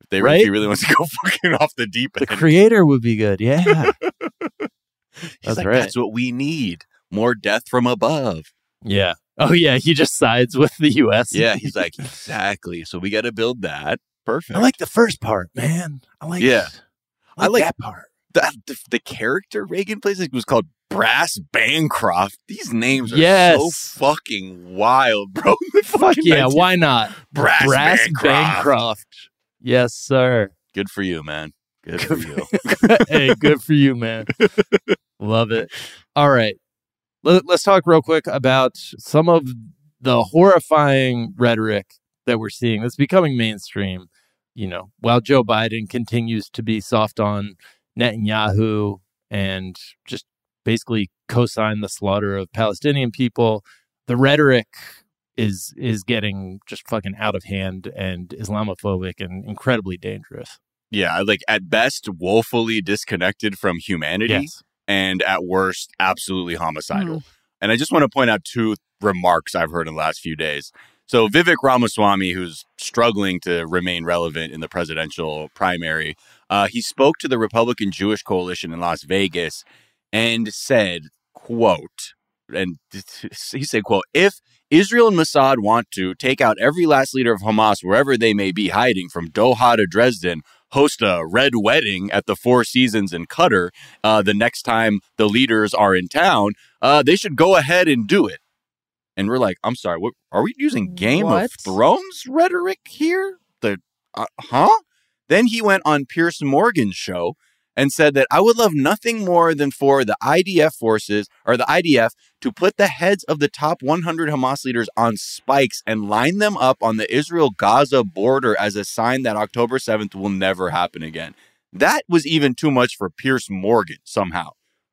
If they Right? if he really wants to go [laughs] fucking off the deep end. The creator would be good. Yeah. That's like, right. That's what we need. More death from above. yeah. Oh, yeah. He just sides with the U.S. Yeah, he's like, exactly. So we got to build that. Perfect. I like the first part, man. I like Yeah. I I like, like- that part. The, the, the character Reagan plays was called Brass Bancroft. These names are Yes. so fucking wild, bro. [laughs] Fuck yeah. 19 Why not? Brass, Brass Bancroft. Bancroft. Yes, sir. Good for you, man. Good for you. [laughs] hey, good for you, man. [laughs] Love it. All right. Let, us talk real quick about some of the horrifying rhetoric that we're seeing that's becoming mainstream. You know, while Joe Biden continues to be soft on Netanyahu and just basically co-sign the slaughter of Palestinian people, the rhetoric is is getting just fucking out of hand and Islamophobic and incredibly dangerous. yeah, like at best, woefully disconnected from humanity. Yes. and at worst, absolutely homicidal. Mm. And I just want to point out two remarks I've heard in the last few days. So Vivek Ramaswamy, who's struggling to remain relevant in the presidential primary, uh, he spoke to the Republican Jewish Coalition in Las Vegas and said, "quote," and [laughs] he said, "quote if." Israel and Mossad want to take out every last leader of Hamas wherever they may be hiding, from Doha to Dresden, host a red wedding at the Four Seasons in Qatar uh, the next time the leaders are in town, uh, they should go ahead and do it. And we're like, I'm sorry, what are we using Game What? of Thrones rhetoric here? The uh, huh? Then he went on Piers Morgan's show and said that I would love nothing more than for the IDF forces or the IDF to put the heads of the top 100 Hamas leaders on spikes and line them up on the Israel Gaza border as a sign that October 7th will never happen again. That was even too much for Pierce Morgan somehow,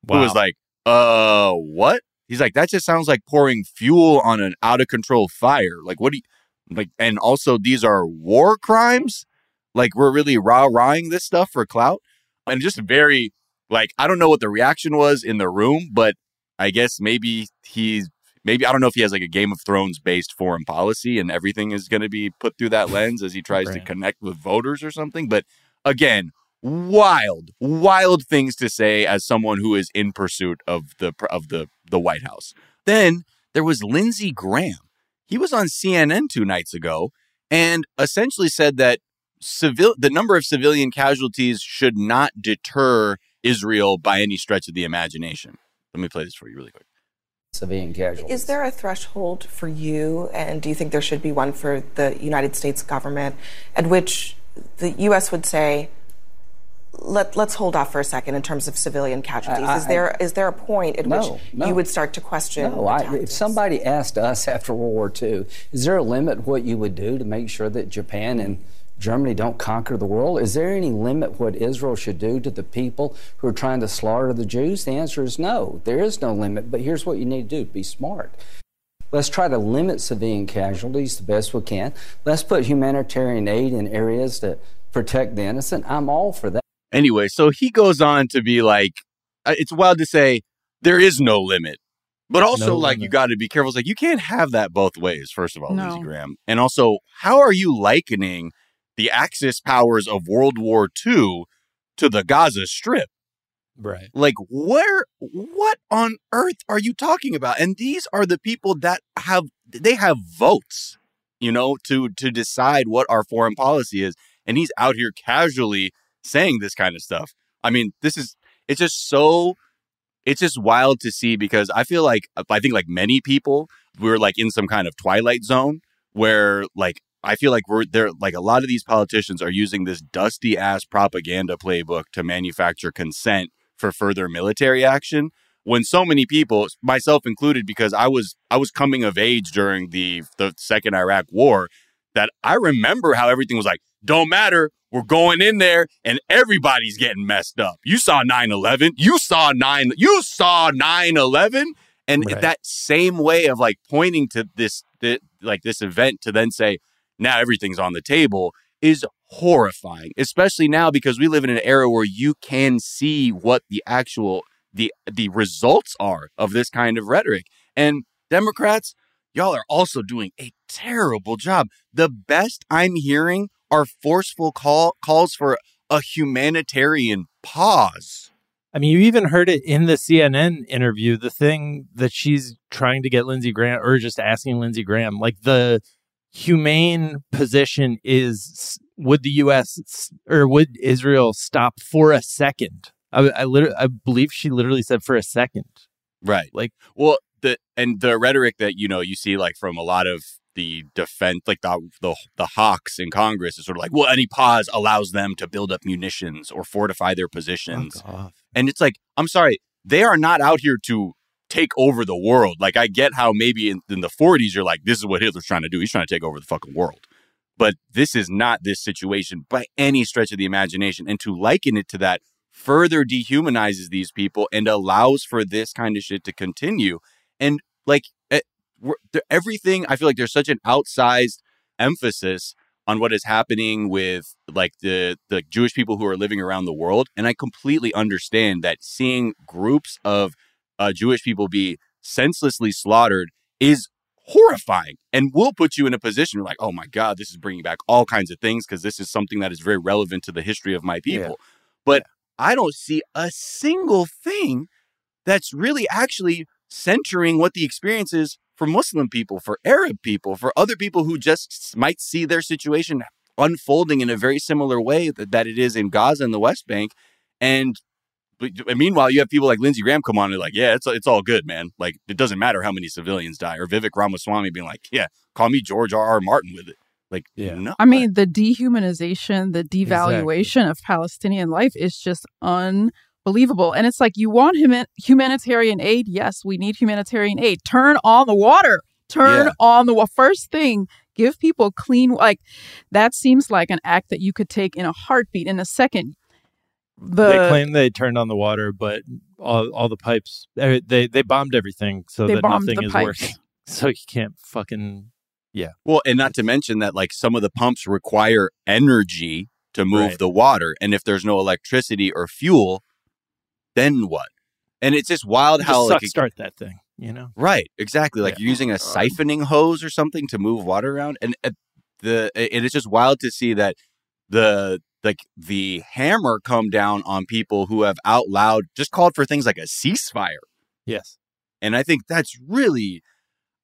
who was like, uh, what? He's like, that just sounds like pouring fuel on an out of control fire. Like, what do you like? And also, these are war crimes. Like, we're really rah rahing this stuff for clout. And just very, like, I don't know what the reaction was in the room, but I guess maybe he's, maybe, I don't know if he has like a Game of Thrones based foreign policy and everything is going to be put through that lens as he tries to connect with voters or something. But again, wild, wild things to say as someone who is in pursuit of the of the the White House. Then there was Lindsey Graham. He was on CNN two nights ago and essentially said that civil the number of civilian casualties should not deter Israel by any stretch of the imagination. Let me play this for you really quick. civilian casualties. Is there a threshold for you, and do you think there should be one for the United States government, at which the U.S. would say, Let, let's hold off for a second in terms of civilian casualties? I- is there is there a point at No, which no. you would start to question? No, the I, if somebody asked us [laughs] after World War II, is there a limit what you would do to make sure that Japan and Germany don't conquer the world? Is there any limit what Israel should do to the people who are trying to slaughter the Jews? The answer is no. There is no limit. But here's what you need to do: be smart. Let's try to limit civilian casualties the best we can. Let's put humanitarian aid in areas that protect the innocent. I'm all for that. Anyway, so he goes on to be like, it's wild to say there is no limit, but also No like you got to be careful. It's like you can't have that both ways. First of all, No. Lindsey Graham, and also how are you likening the Axis powers of World War II to the Gaza Strip? Right. Like where what on earth are you talking about? And these are the people that have they have votes, you know, to to decide what our foreign policy is. And he's out here casually saying this kind of stuff. I mean, this is it's just so it's just wild to see because I feel like I think like many people we're like in some kind of twilight zone where like I feel like we're there like a lot of these politicians are using this dusty ass propaganda playbook to manufacture consent for further military action when so many people myself included because I was I was coming of age during the the second Iraq war that I remember how everything was like don't matter we're going in there and everybody's getting messed up. You saw 9/11, you saw 9 you saw 9/11 and Right. that same way of like pointing to this, thi- like this event to then say now everything's on the table is horrifying, especially now because we live in an era where you can see what the actual the the results are of this kind of rhetoric. And Democrats, y'all are also doing a terrible job. The best I'm hearing are forceful call calls for a humanitarian pause. I mean, you even heard it in the CNN interview, the thing that she's trying to get Lindsey Graham or just asking Lindsey Graham, like the humane position is would the US or would Israel stop for a second? I, I literally, I believe she literally said for a second. Right. Like, well, the and the rhetoric that you know you see like from a lot of the defense, like the the the hawks in Congress, is sort of like, well, any pause allows them to build up munitions or fortify their positions, and it's like, I'm sorry, they are not out here to take over the world. Like, I get how maybe in, in the 40s you're like, this is what Hitler's trying to do. He's trying to take over the fucking world. But this is not this situation by any stretch of the imagination. And to liken it to that further dehumanizes these people and allows for this kind of shit to continue. And like eh, everything, I feel like there's such an outsized emphasis on what is happening with like the the Jewish people who are living around the world, and I completely understand that seeing groups of uh, Jewish people be senselessly slaughtered is horrifying and will put you in a position like, oh my God, this is bringing back all kinds of things because this is something that is very relevant to the history of my people. Yeah. But I don't see a single thing that's really actually centering what the experience is for Muslim people, for Arab people, for other people who just might see their situation unfolding in a very similar way that, that it is in Gaza and the West Bank. And but meanwhile, you have people like Lindsey Graham come on and like, yeah, it's it's all good, man. Like it doesn't matter how many civilians die. Or Vivek Ramaswamy being like, yeah, call me George R. R. Martin with it. Like, yeah. no. I mean, the dehumanization, the devaluation exactly. of Palestinian life is just unbelievable. And it's like, you want human- humanitarian aid? Yes, we need humanitarian aid. Turn on the water. Turn yeah. on the first thing. Give people clean. Like, that seems like an act that you could take in a heartbeat in a second. The, they claim they turned on the water, but all, all the pipes they, they they bombed everything so that nothing is pipes. working. So you can't fucking yeah. Well, and not to mention that like some of the pumps require energy to move right. the water, and if there's no electricity or fuel, then what? And it's just wild just how like start that thing, you know? Right, exactly. Like yeah. you're using a siphoning hose or something to move water around, and uh, the it is just wild to see that the like the hammer come down on people who have out loud just called for things like a ceasefire. Yes, and I think that's really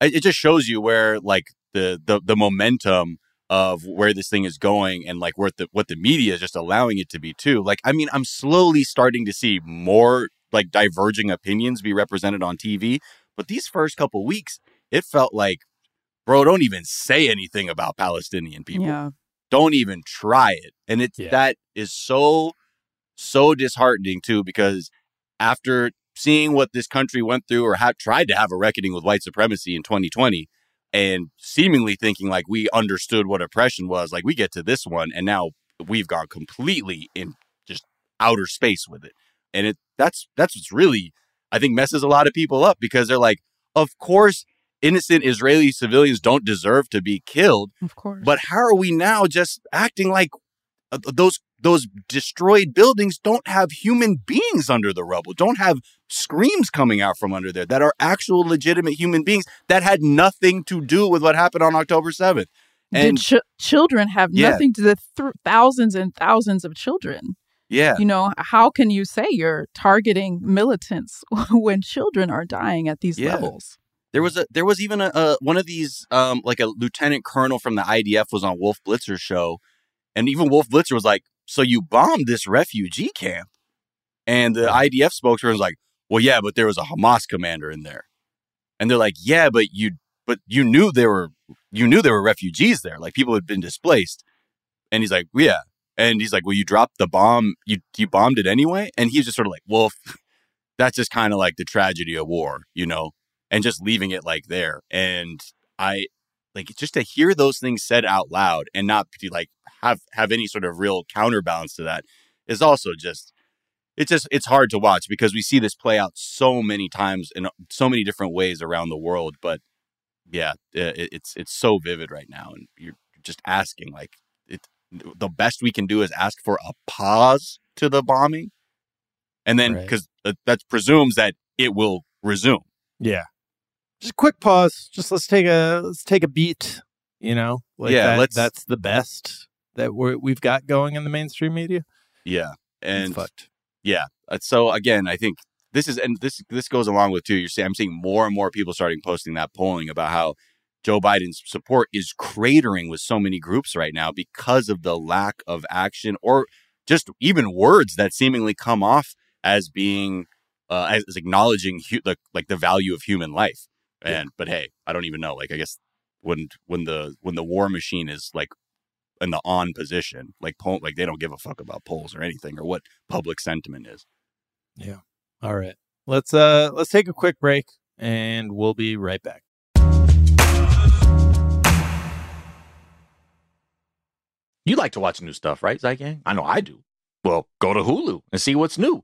it just shows you where like the the the momentum of where this thing is going and like where the what the media is just allowing it to be too. Like I mean, I'm slowly starting to see more like diverging opinions be represented on TV, but these first couple weeks, it felt like bro, don't even say anything about Palestinian people. Yeah. Don't even try it. And it's yeah. that is so so disheartening too because after seeing what this country went through or have tried to have a reckoning with white supremacy in 2020 and seemingly thinking like we understood what oppression was. Like we get to this one, and now we've gone completely in just outer space with it. And it that's that's what's really I think messes a lot of people up because they're like, of course, innocent Israeli civilians don't deserve to be killed. Of course. But how are we now just acting like uh, those those destroyed buildings don't have human beings under the rubble, don't have screams coming out from under there that are actual legitimate human beings that had nothing to do with what happened on October 7th. And Did ch- children have yeah. nothing to the th- thousands and thousands of children. Yeah. You know, how can you say you're targeting militants [laughs] when children are dying at these yeah. levels? There was a there was even a, a one of these um like a lieutenant colonel from the IDF was on Wolf Blitzer's show and even Wolf Blitzer was like so you bombed this refugee camp. And the IDF spokesperson was like, well, yeah, but there was a Hamas commander in there. And they're like, yeah, but you, but you knew there were, you knew there were refugees there. Like people had been displaced. And he's like, yeah. And he's like, well, you dropped the bomb. You, you bombed it anyway. And he's just sort of like, well, [laughs] that's just kind of like the tragedy of war, you know, and just leaving it like there. And I, like just to hear those things said out loud and not be like have have any sort of real counterbalance to that is also just it's just it's hard to watch because we see this play out so many times in so many different ways around the world but yeah it, it's it's so vivid right now and you're just asking like it the best we can do is ask for a pause to the bombing, and then Right. because uh, that presumes that it will resume. Yeah. Just a quick pause. Just let's take a let's take a beat. You know, like Yeah, that- That's the best that we're, we've got going in the mainstream media. Yeah, and yeah. Uh, So again, I think this is and this this goes along with too. You're saying I'm seeing more and more people starting posting that polling about how Joe Biden's support is cratering with so many groups right now because of the lack of action or just even words that seemingly come off as being uh, as, as acknowledging hu- the like the value of human life. And but hey, I don't even know. Like I guess when when the when the war machine is like in the on position, like poll, like they don't give a fuck about polls or anything or what public sentiment is. Yeah. All right. Let's uh let's take a quick break and we'll be right back. You like to watch new stuff, right, Zeitgang? I know I do. Well, go to Hulu and see what's new.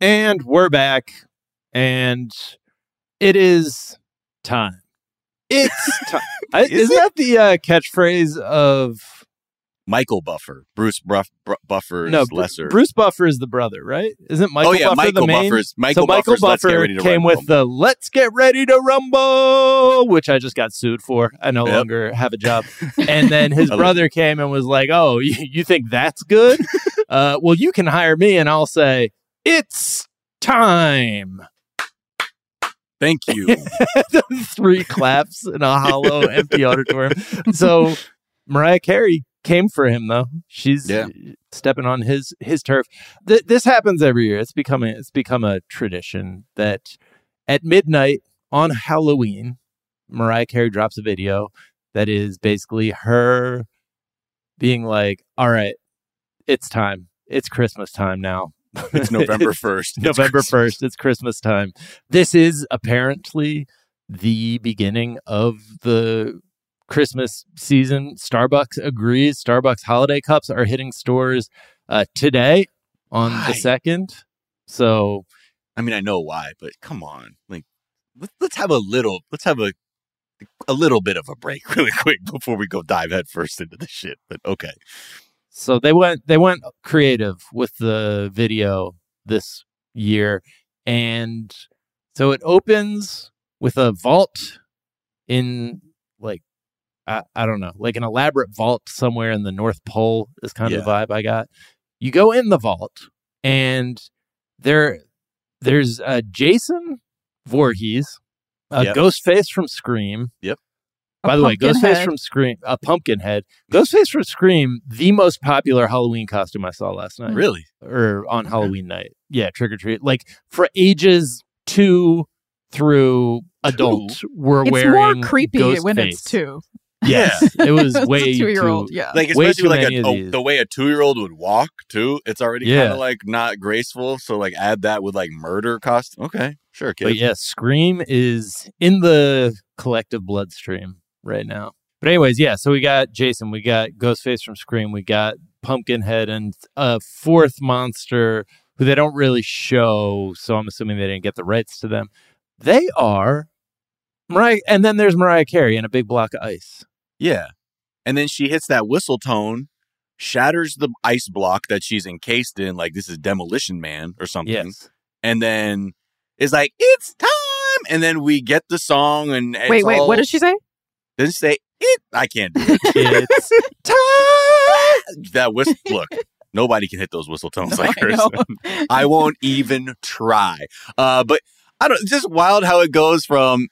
And we're back. And it is time. It's [laughs] time. Is isn't that the uh, catchphrase of Michael Buffer, Bruce Bruff, Br- Buffer's no? Lesser. Bruce Buffer is the brother, right? Isn't Michael oh yeah, Buffer Michael the main? Buffer's Michael so Michael Buffer's Buffer came Rumble. with the "Let's Get Ready to Rumble," which I just got sued for. I no Yep. longer have a job. [laughs] and then his brother came and was like, "Oh, you, you think that's good? [laughs] uh, well, you can hire me." And I'll say, "It's time." Thank you. [laughs] Three claps in a hollow, [laughs] empty auditorium. So Mariah Carey came for him, though. She's Yeah. stepping on his his turf. Th- this happens every year. It's becoming it's become a tradition that at midnight on Halloween, Mariah Carey drops a video that is basically her being like, "All right, it's time. It's Christmas time now." [laughs] It's November first. November 1st. It's Christmas time. This is apparently the beginning of the Christmas season. Starbucks agrees. Starbucks holiday cups are hitting stores uh, today on Why? the 2nd. So, I mean, I know why, but come on, like let's let's have a little. Let's have a a little bit of a break [laughs] really quick before we go dive headfirst into the shit. But okay. So they went they went creative with the video this year and so it opens with a vault in like I, I don't know, like an elaborate vault somewhere in the North Pole is kind of the vibe I got. You go in the vault and there there's uh, Jason Voorhees, a Yep. Ghostface from Scream. Yep. By the way, pumpkin Ghostface head. from Scream, a pumpkin head. Ghostface from Scream, the most popular Halloween costume I saw last night. Really? Or on Halloween night. Yeah, trick or treat. Like for ages two through adult, we're It's wearing more creepy when it's two. Yes, [laughs] it was It's a way two-year-old, too- yeah. Like especially too like a, a- oh, the way a two year old would walk too. It's already kind of like not graceful. So like add that with like murder costume. Okay, sure, kid. But yeah, Scream is in the collective bloodstream right now. But anyways, yeah, so we got Jason, we got Ghostface from Scream, we got Pumpkinhead, and a fourth monster who they don't really show, so I'm assuming they didn't get the rights to them. They are Mariah, and then there's Mariah Carey in a big block of ice. Yeah. And then she hits that whistle tone, shatters the ice block that she's encased in, like this is Demolition Man or something. Yes. And then is like, it's time. And then we get the song and it's Wait, wait, all- what did she say? Doesn't say it. I can't do it. It's [laughs] time. That whistle. [laughs] Look, nobody can hit those whistle tones like I hers. know. [laughs] I won't even try. Uh, but I don't. It's just wild how it goes from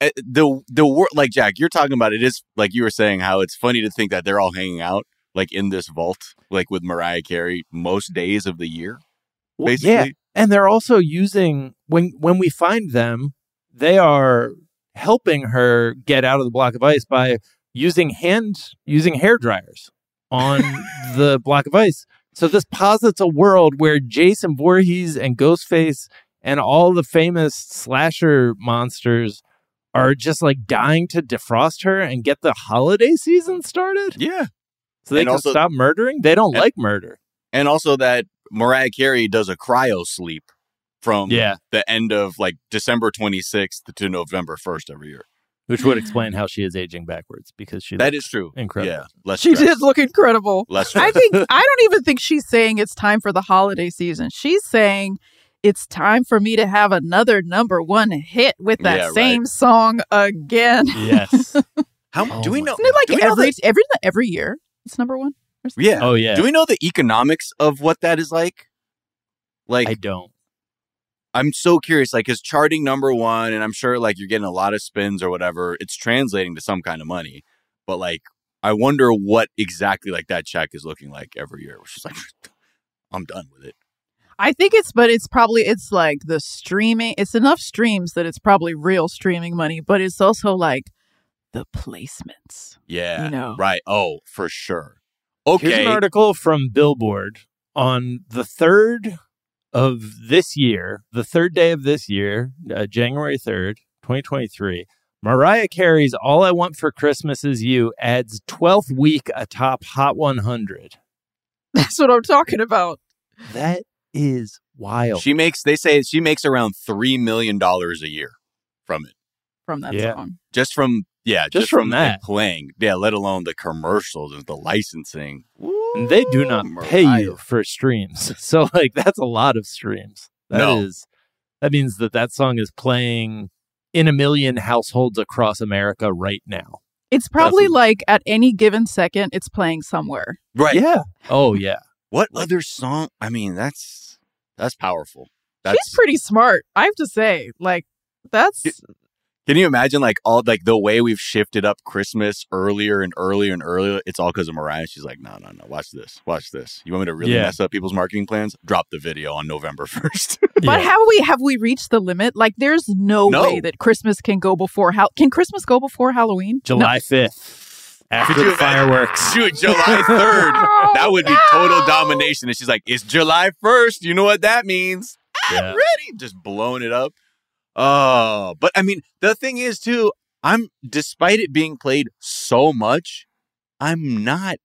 uh, the the wor- like Jack. You're talking about it is like you were saying how it's funny to think that they're all hanging out like in this vault, like with Mariah Carey most days of the year. Well, Basically, Yeah, and they're also using when when we find them, they are helping her get out of the block of ice by using hand using hair dryers on [laughs] the block of ice. So this posits a world where Jason Voorhees and Ghostface and all the famous slasher monsters are just like dying to defrost her and get the holiday season started. yeah. So they And can also- stop murdering. They don't and- like murder. And also that Mariah Carey does a cryo sleep from Yeah. the end of like December 26th to November 1st every year. Which would explain how she is aging backwards because she that is true. incredible. Yeah. Less She stress. did look incredible. Less stress. I think I don't even think she's saying it's time for the holiday season. She's saying it's time for me to have another number one hit with that Yeah, right. same song again. Yes. [laughs] How Oh do we know? Isn't it do we like know every the- every every year it's number one? or yeah. Oh yeah. Do we know the economics of what that is like? Like, I don't. I'm so curious. Like, is charting number one, and I'm sure like you're getting a lot of spins or whatever. It's translating to some kind of money, but like, I wonder what exactly like that check is looking like every year. Which is like, [laughs] I'm done with it. I think it's but it's probably it's like the streaming it's enough streams that it's probably real streaming money, but it's also like the placements. Yeah. You know. Right. Oh, for sure. Okay. Here's Okay. an article from Billboard on the third of this year, the third day of this year, uh, January third, 2023. Mariah Carey's "All I Want for Christmas Is You" adds 12th week atop Hot 100. That's what I'm talking about. That is wild. She makes. They say she makes around three million dollars a year from it. From that Yeah. song. Just from yeah, Just just, from from, that. it playing. Yeah, let alone the commercials and the licensing. and they do not Ooh, pay you for streams. [laughs] So like that's a lot of streams. That is No. that means that that song is playing in a million households across America right now. It's probably Definitely. like at any given second it's playing somewhere. Right. Yeah. Oh yeah. What other song? I mean, that's that's powerful. That's She's pretty smart, I have to say. Like that's Can you imagine like all like the way we've shifted up Christmas earlier and earlier and earlier? It's all because of Mariah. She's like, no, no, no. Watch this. Watch this. You want me to really Yeah. mess up people's marketing plans? Drop the video on November [laughs] first. But Yeah. have we have we reached the limit? Like there's no, No. way that Christmas can go before how can Christmas go before Halloween? July 5th. After the fireworks. Dude, July [laughs] third. That would be total domination. And she's like, it's July first. You know what that means? I'm Yeah. ready. Just blowing it up. Oh, but I mean, the thing is too. I'm despite it being played so much, I'm not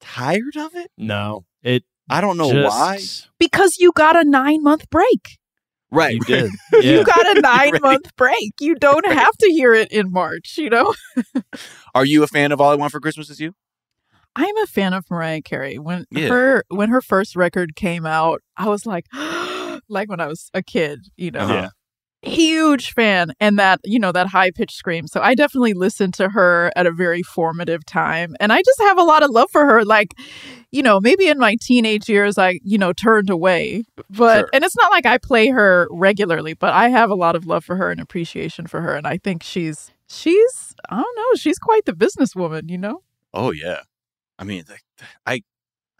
tired of it. No. It I don't know just, why. Because you got a nine month break. Right. You did. [laughs] You got a [laughs] nine month break. You don't have to hear it in March, you know? [laughs] Are you a fan of All I Want for Christmas Is You? I'm a fan of Mariah Carey. When Yeah. her when her first record came out, I was like [gasps] like when I was a kid, you know. Uh-huh. Huge fan and that, you know, that high pitched scream. So I definitely listened to her at a very formative time. And I just have a lot of love for her. Like, you know, maybe in my teenage years I, you know, turned away. But Sure. and it's not like I play her regularly, but I have a lot of love for her and appreciation for her. And I think she's she's I don't know, she's quite the businesswoman, you know? Oh yeah. I mean, I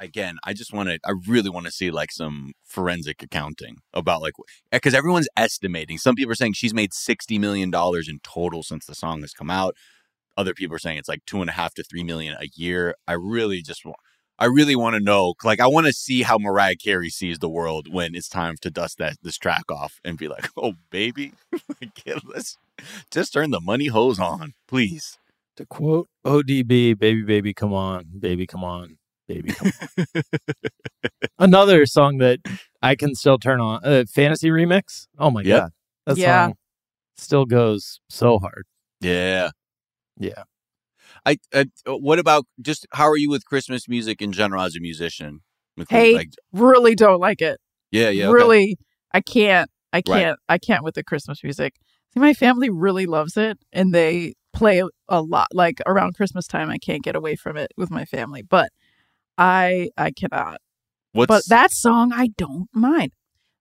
again, I just want to. I really want to see like some forensic accounting about like because eh, everyone's estimating. Some people are saying she's made sixty million dollars in total since the song has come out. Other people are saying it's like two and a half to three million a year. I really just want. I really want to know, like, I want to see how Mariah Carey sees the world when it's time to dust that this track off and be like, "Oh, baby, [laughs] let's just turn the money hose on, please." To quote ODB, baby, baby, come on, baby, come on, baby. [laughs] Another song that I can still turn on, uh, Fantasy Remix. Oh my Yep. God. That Yeah. song still goes so hard. Yeah. Yeah. I, uh, what about just how are you with Christmas music in general as a musician? Meklit? Hey, like, really don't like it. yeah, yeah, okay. really i can't i can't i can't with the christmas music see my family really loves it and they play a lot like around christmas time i can't get away from it with my family but i i cannot What's but that song i don't mind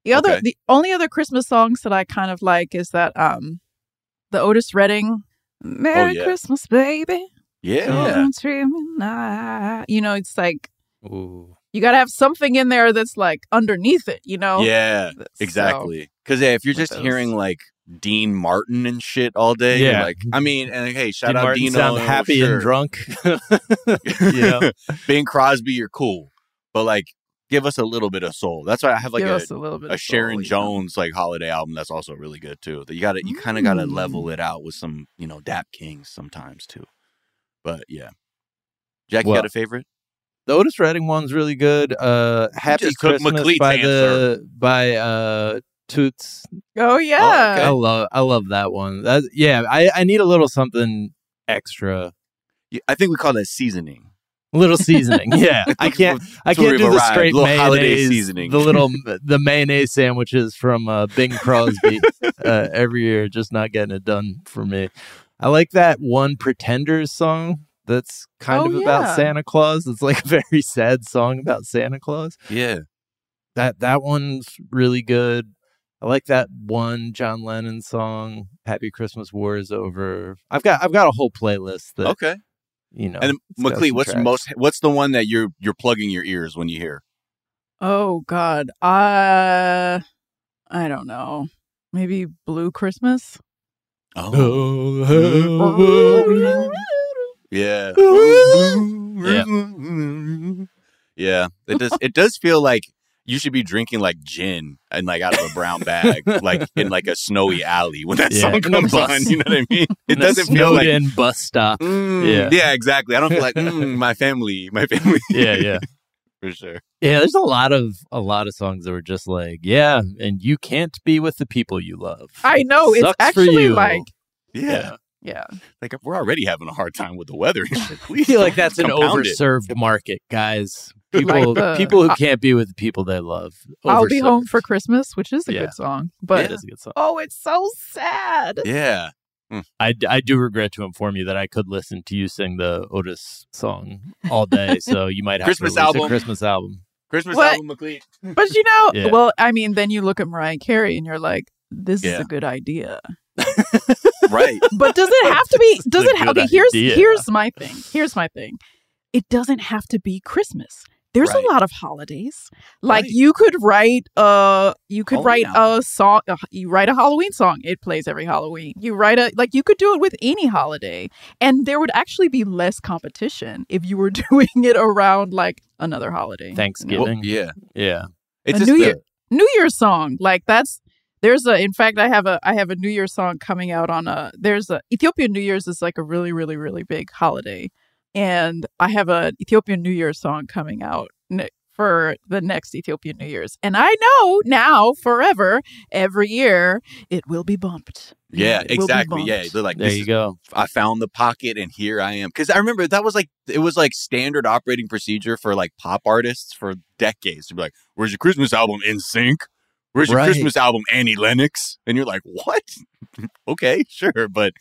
the other Okay. the only other christmas songs that i kind of like is that um the otis redding merry Oh, yeah. christmas baby yeah, Don't treat me nice." you know it's like Ooh. you gotta have something in there that's like underneath it you know yeah, So- exactly. Because yeah, if you're just those. hearing like Dean Martin and shit all day, Yeah. like I mean, and hey, shout Dean out Martin Dino, sound happy sure. and drunk. [laughs] you know? Bing Crosby, you're cool, but like give us a little bit of soul. That's why I have like Give a, us a little bit a Sharon soul, you know? Jones like holiday album that's also really good too. That you got to you kind of got to Mm. level it out with some you know Dap Kings sometimes too. But yeah, Jack, you got a favorite? The Otis Redding one's really good. Uh, Happy just took Christmas by the by uh Toots. Oh yeah. okay. I love I love that one. That, yeah, I I need a little something extra, Yeah, I think we call that seasoning. a little seasoning. [laughs] yeah, I can't I can't do the arrived. straight Little holiday mayonnaise, seasoning. the little [laughs] the mayonnaise sandwiches from uh, Bing Crosby uh, every year. Just not getting it done for me. I like that one Pretenders song. That's kind Oh, of about yeah. Santa Claus. It's like a very [laughs] sad song about Santa Claus. Yeah, that that one's really good. I like that one John Lennon song, "Happy Christmas, War is Over." I've got I've got a whole playlist that okay. you know. And it's Meklit, what's tracks. most? What's the one that you're you're plugging your ears when you hear? Oh God. Uh I don't know. Maybe Blue Christmas? Oh, [laughs] yeah, Yeah. yeah. It does. It does feel like you should be drinking like gin and like out of a brown bag, [laughs] like in like a snowy alley when that Yeah. song comes on. You know what I mean? [laughs] It And doesn't feel like. snowed-in bus stop. mm, Yeah. yeah, exactly. I don't feel like [laughs] mm, my family, my family. Yeah, yeah, for sure. yeah. There's a lot of a lot of songs that were just like, yeah, and you can't be with the people you love. I know. It's Sucks for actually you. like Yeah. yeah. Like we're already having a hard time with the weather. and. [laughs] I feel like that's an compound it. overserved market, guys. Like People the- people who uh, can't be with the people they love. I'll be home for Christmas, which is a Yeah. good song. Yeah, But it is a good song. oh, it's so sad. Yeah, I, I do regret to inform you that I could listen to you sing the Otis song all day. So [laughs] you might have Christmas to album. a Christmas album. Christmas What? album, Meklit. But you know, [laughs] Yeah. well, I mean, then you look at Mariah Carey and you're like, this is a good idea. [laughs] Right. But does it have to be? Does it? have good Okay, here's idea. here's my thing. Here's my thing. It doesn't have to be Christmas. There's Right. a lot of holidays. Like Right. you could write uh you could Oh, write yeah. a song uh, you write a Halloween song. It plays every Halloween. You write a like you could do it with any holiday and there would actually be less competition if you were [laughs] doing it around like another holiday. Thanksgiving. Well, yeah. Yeah. It's A just New the- Year- New Year's song. Like that's there's a in fact I have a I have a New Year's song coming out on a there's a Ethiopian New Year's is like a really really really big holiday and I have a Ethiopian New Year's song coming out for the next Ethiopian New Year's. And I know now, forever, every year, it will be bumped. Yeah, It will be exactly. Yeah, they're like, There you is- go. I found the pocket and here I am. Because I remember that was like it was like standard operating procedure for like pop artists for decades to be like, "Where's your Christmas album? NSYNC? Where's your Right. Christmas album? Annie Lennox?" And you're like, "What? [laughs] okay, sure, but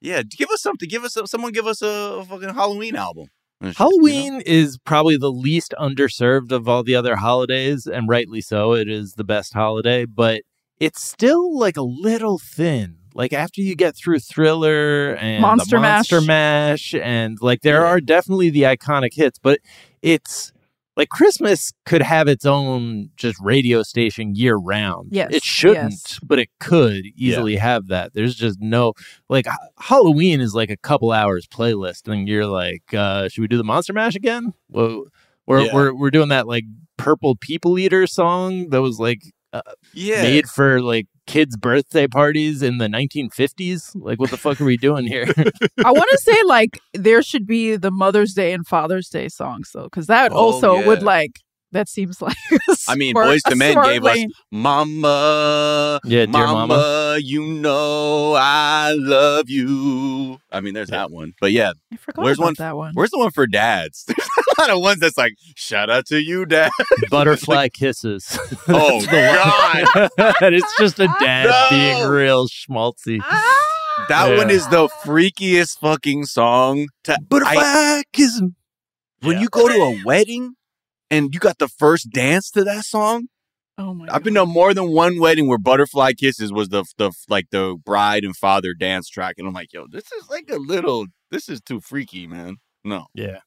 yeah, give us something. Give us a, someone. Give us a, fucking Halloween album." And shit, you know? Halloween is probably the least underserved of all the other holidays, and rightly so. It is the best holiday, but it's still like a little thin. Like after you get through Thriller and Monster the Mash. Monster Mash, and like there are definitely the iconic hits, but it's like Christmas could have its own just radio station year round. Yes, it shouldn't, yes. but it could easily have that. There's just no like h- Halloween is like a couple hours playlist, and you're like, uh, should we do the Monster Mash again? Well, we're Yeah. we're we're doing that like Purple People Eater song that was like uh, Yeah. made for like kids' birthday parties in the 1950s. Like, what the fuck are we doing here? [laughs] I want to say like there should be the Mother's Day and Father's Day songs though, because that Oh, also would like that seems like. [laughs] a I mean, smart- Boyz II Men smart gave us. Mama. Yeah, Dear Mama. you know I love you. I mean, there's that one. But yeah, I forgot where's about one- that one. where's the one for dads? [laughs] There's a lot of ones that's like, shout out to you, dad. [laughs] Butterfly kisses. Oh, That's the one. and it's just a dad No. being real schmaltzy. Ah. That Yeah. one is the freakiest fucking song. To, I- kisses. when you go to a wedding and you got the first dance to that song, Oh my! I've been to more than one wedding where "Butterfly Kisses" was the the like the bride and father dance track, and I'm like, yo, this is like a little, this is too freaky, man. No, Yeah.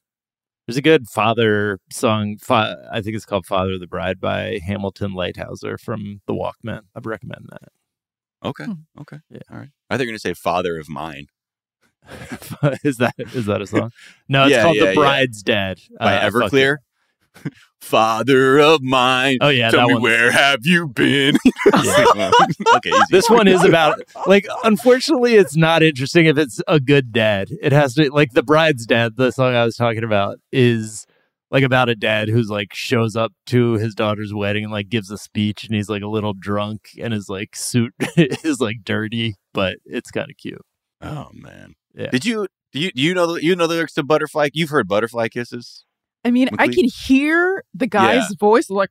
There's a good father song. Fa- I think it's called Father of the Bride by Hamilton Leithauser from The Walkmen. I'd recommend that. okay, Hmm. okay, Yeah. all right. I think you're gonna say "Father of Mine" [laughs] is that is that a song? No, it's Yeah, called yeah, The yeah. Bride's Dad by Uh, Everclear. Father of mine, Oh yeah, tell me one. where have you been? [laughs] Yeah. okay, easy. This one is about like unfortunately it's not interesting if it's a good dad. It has to like The Bride's Dad, the song I was talking about is like about a dad who's like shows up to his daughter's wedding and like gives a speech and he's like a little drunk and his like suit [laughs] is like dirty, but it's kind of cute. Oh man, Yeah. did you do you do you know the, you know the lyrics to "Butterfly"? You've heard "Butterfly Kisses." I mean, I can hear the guy's Yeah. voice like.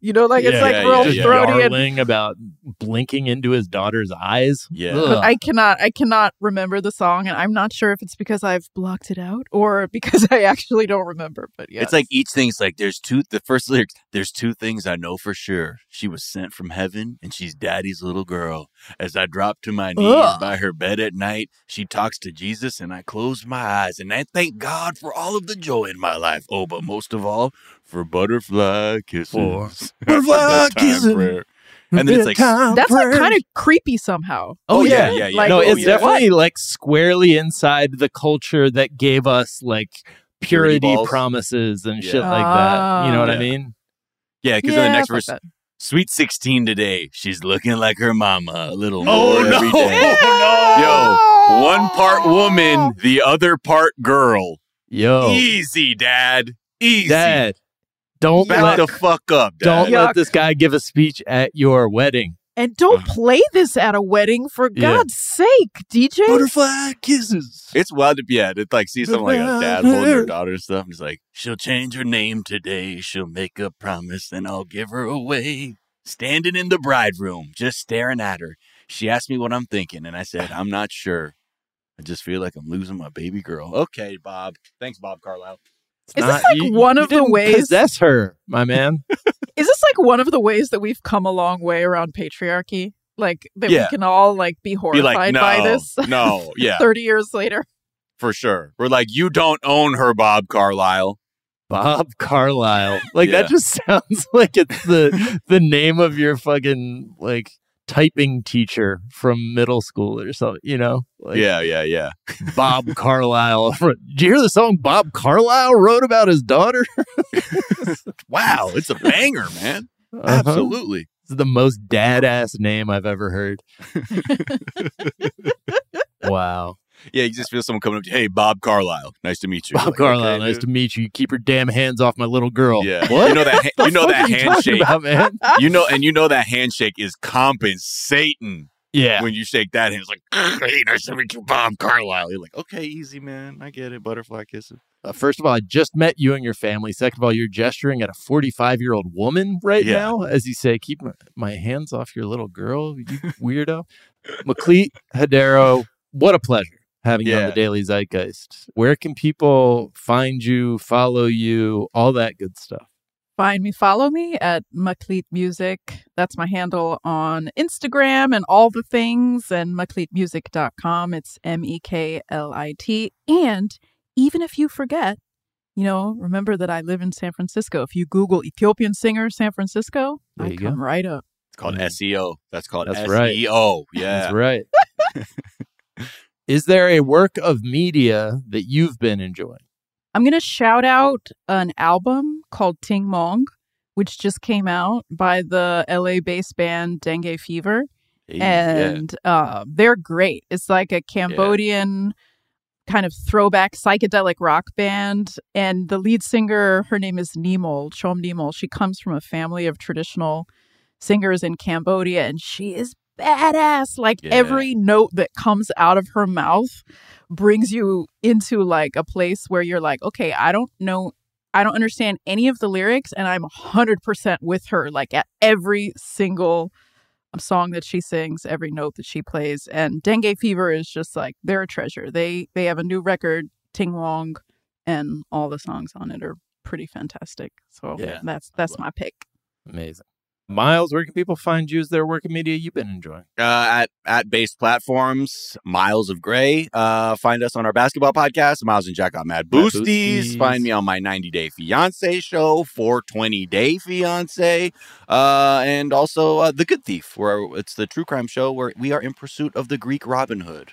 You know, like it's like yeah, real yeah, yeah. throaty and about blinking into his daughter's eyes. Yeah. But I cannot I cannot remember the song and I'm not sure if it's because I've blocked it out or [laughs] because I actually don't remember. But yeah. It's like each thing's like there's two the first lyrics, there's two things I know for sure. She was sent from heaven and she's daddy's little girl. As I drop to my knees Ugh. by her bed at night, she talks to Jesus and I close my eyes and I thank God for all of the joy in my life. Oh, but most of all, for butterfly kisses. For [laughs] butterfly kissing. prayer. And then it's like that's like kind of creepy somehow. Oh, oh, yeah, yeah. yeah, yeah. Like, no, Oh, it's yeah. definitely like squarely inside the culture that gave us like Purity purity promises and shit like that. You know what I ah. mean? Yeah, because yeah, in the next verse, that. sweet 16 today, she's looking like her mama a little Oh, more no. every day. [laughs] Oh, Yo, one part woman, the other part girl. Yo, Easy, dad. Easy. dad, don't Back let the fuck up, dad. don't Yuck. let this guy give a speech at your wedding. And don't play this at a wedding for Yeah. God's sake, DJ. Butterfly kisses. It's wild to be yeah, to like see something like a dad holding their daughter and stuff. And it's like, she'll change her name today. She'll make a promise, and I'll give her away. Standing in the bride room, just staring at her. She asked me what I'm thinking, and I said, I'm not sure. I just feel like I'm losing my baby girl. Okay, Bob. Thanks, Bob Carlisle. It's Is this like one you of the didn't ways- possess her, my man? [laughs] Is this like one of the ways that we've come a long way around patriarchy? Like that Yeah. we can all like be Be horrified like, no, by this no, [laughs] yeah, 30 years later. for sure. We're like, you don't own her, Bob Carlisle. Bob Carlisle. Like Yeah. that just [laughs] sounds like it's the the name of your fucking like typing teacher from middle school or something, you know? Like yeah, yeah, yeah. Bob Carlisle. [laughs] Did you hear the song Bob Carlisle wrote about his daughter? [laughs] Wow, it's a banger, man. Uh-huh. Absolutely. It's the most dad ass name I've ever heard. [laughs] wow. Yeah, you just feel someone coming up to you. Hey, Bob Carlisle. Nice to meet you. Bob Like, Carlisle, okay, nice dude. to meet you. Keep your damn hands off my little girl. Yeah. [laughs] What? You know that ha- you know that you handshake. about, man? [laughs] You know, and you know that handshake is compensating. Yeah. When you shake that hand, it's like, hey, nice to meet you, Bob Carlisle. You're like, okay, easy, man. I get it. Butterfly kisses. Uh, first of all, I just met you and your family. Second of all, you're gesturing at a 45 year old woman right Yeah. now as you say, Keep my, my hands off your little girl, you weirdo. Meklit Hadero, what a pleasure having you on the Daily Zeitgeist. Where can people find you, follow you, all that good stuff? Find me, follow me at Meklit Music. That's my handle on Instagram and all the things, and MeklitMusic.com. It's M E K L I T. And even if you forget, you know, remember that I live in San Francisco. If you Google Ethiopian singer San Francisco, There I come go. right up. It's called SEO. That's called That's SEO. right. Yeah. That's right. [laughs] [laughs] Is there a work of media that you've been enjoying? I'm going to shout out an album called Ting Mong, which just came out by the LA based band Dengue Fever. Hey, yeah. and uh, they're great. It's like a Cambodian kind of throwback psychedelic rock band. And the lead singer, her name is Nimol, Chom Nimol. She comes from a family of traditional singers in Cambodia, and she is badass. Like Yeah. every note that comes out of her mouth brings you into like a place where you're like, okay, I don't know. I don't understand any of the lyrics, and I'm 100% with her, like at every single song that she sings, every note that she plays. And Dengue Fever is just like they're a treasure. They they have a new record, Ting Mong, and all the songs on it are pretty fantastic. So Yeah. that's that's my pick. Amazing. Miles, where can people find you? Is there work of media you've been enjoying? uh, at at based platforms. Miles of Gray. Uh, find us on our basketball podcast. Miles and Jack got mad Mad boosties. Boosties. Find me on my 90 Day Fiance show, 420 Day Fiance, uh, and also uh, The Good Thief, where it's the true crime show where we are in pursuit of the Greek Robin Hood.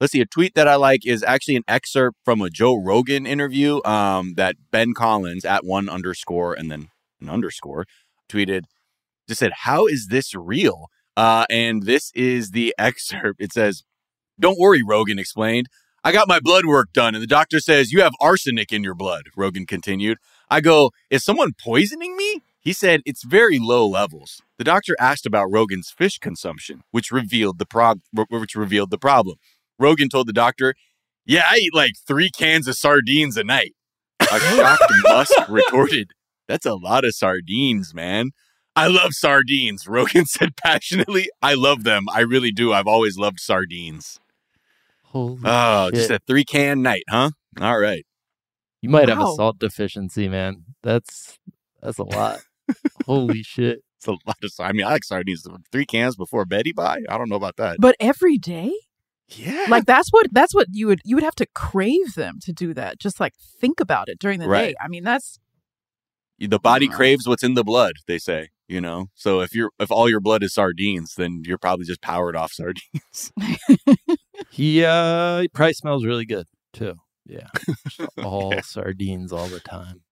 Let's see. A tweet that I like is actually an excerpt from a Joe Rogan interview um, that Ben Collins at one underscore and then an underscore tweeted. Just said, "How is this real?" Uh, and this is the [laughs] excerpt. It says, Don't worry, Rogan explained. I got my blood work done, and the doctor says, You have arsenic in your blood, Rogan continued. I go, Is someone poisoning me? He said, It's very low levels. The doctor asked about Rogan's fish consumption, which revealed the, prog- which revealed the problem. Rogan told the doctor, Yeah, I eat like three cans of sardines a night. A [laughs] shocked Musk retorted, That's a lot of sardines, man. I love sardines, [laughs] Rogan said passionately. I love them. I really do. I've always loved sardines. Holy Oh, just a three can night, huh? All right. You might have a salt deficiency, man. That's that's a lot. Holy shit. [laughs] It's a lot of. I mean, I like sardines. Three cans before Betty buy. I don't know about that. But every day? Yeah. Like that's what that's what you would you would have to crave them to do that. Just like think about it during the Right. day. I mean, that's the body mm-hmm. craves what's in the blood. They say. You know. So if you're if all your blood is sardines, then you're probably just powered off sardines. [laughs] He uh he probably smells really good too. Yeah. [laughs] all sardines all the time.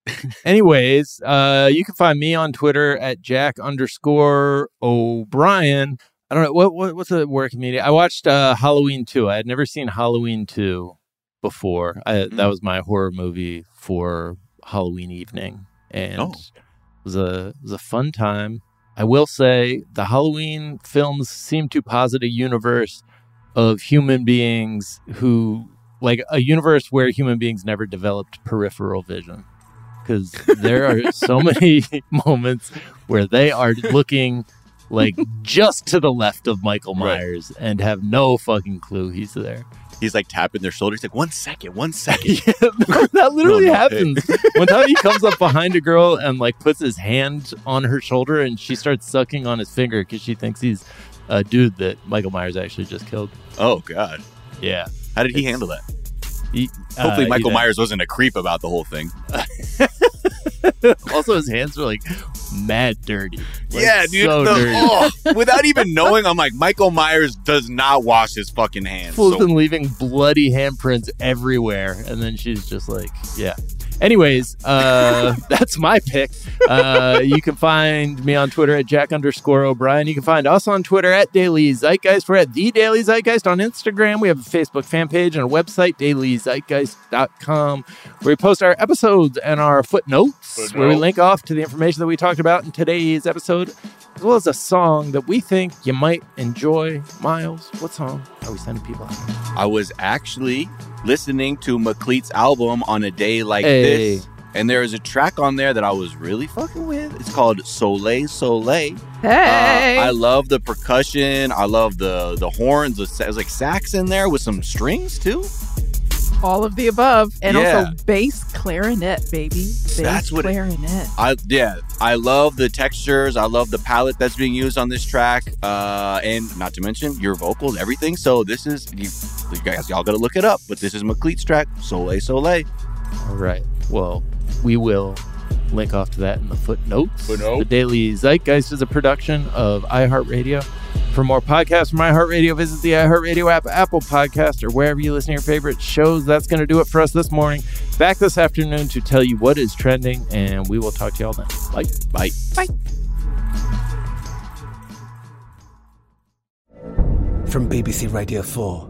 Anyways, uh you can find me on Twitter at Jack underscore O'Brien. I don't know what, what what's the work media. I watched uh Halloween 2. I had never seen Halloween 2 before. I, Mm. That was my horror movie for Halloween evening. And Oh. It was a was a fun time. I will say the Halloween films seem to posit a universe of human beings who like a universe where human beings never developed peripheral vision because [laughs] there are so many [laughs] moments where they are looking like just to the left of Michael Right. Myers and have no fucking clue he's there. He's like tapping their shoulders. Like one second, one second. [laughs] Yeah, [laughs] that literally No, no, happens. [laughs] One time he comes up behind a girl and like puts his hand on her shoulder and she starts sucking on his finger because she thinks he's a dude that Michael Myers actually just killed. Oh God. Yeah. How did he It's- handle that? He, Hopefully, uh, Michael Myers wasn't a creep about the whole thing. [laughs] also, his hands were like mad dirty. Like, yeah, dude. So the- dirty. oh, [laughs] without even knowing, I'm like, Michael Myers does not wash his fucking hands. Fool's So- been leaving bloody handprints everywhere, and then she's just like, "Yeah." Anyways, uh, [laughs] that's my pick. Uh, you can find me on Twitter at Jack underscore O'Brien. You can find us on Twitter at Daily Zeitgeist. We're at The Daily Zeitgeist on Instagram. We have a Facebook fan page and a website, dailyzeitgeist.com, where we post our episodes and our footnotes, where we link off to the information that we talked about in today's episode, as well as a song that we think you might enjoy. Miles, what song are we sending people out? I was actually listening to Meklit's album on a day like Hey. this. And there is a track on there that I was really fucking with. It's called Soleil Soleil. Hey. Uh, I love the percussion. I love the the horns. The, sa- there's like sax in there with some strings too. All of the above. And Yeah. also bass clarinet, baby. Bass That's what it- clarinet. I yeah, I love the textures. I love the palette that's being used on this track, uh, and not to mention your vocals, everything. So this is you, you guys, y'all gotta look it up. But this is Meklit's track, Soleil Soleil. All right. Well, we will link off to that in the footnotes. Footnote. The Daily Zeitgeist is a production of iHeartRadio. For more podcasts from iHeartRadio, visit the iHeartRadio app, Apple Podcast, or wherever you listen to your favorite shows. That's going to do it for us this morning. Back this afternoon to tell you what is trending, and we will talk to y'all then. Bye. Bye. Bye. From BBC Radio 4,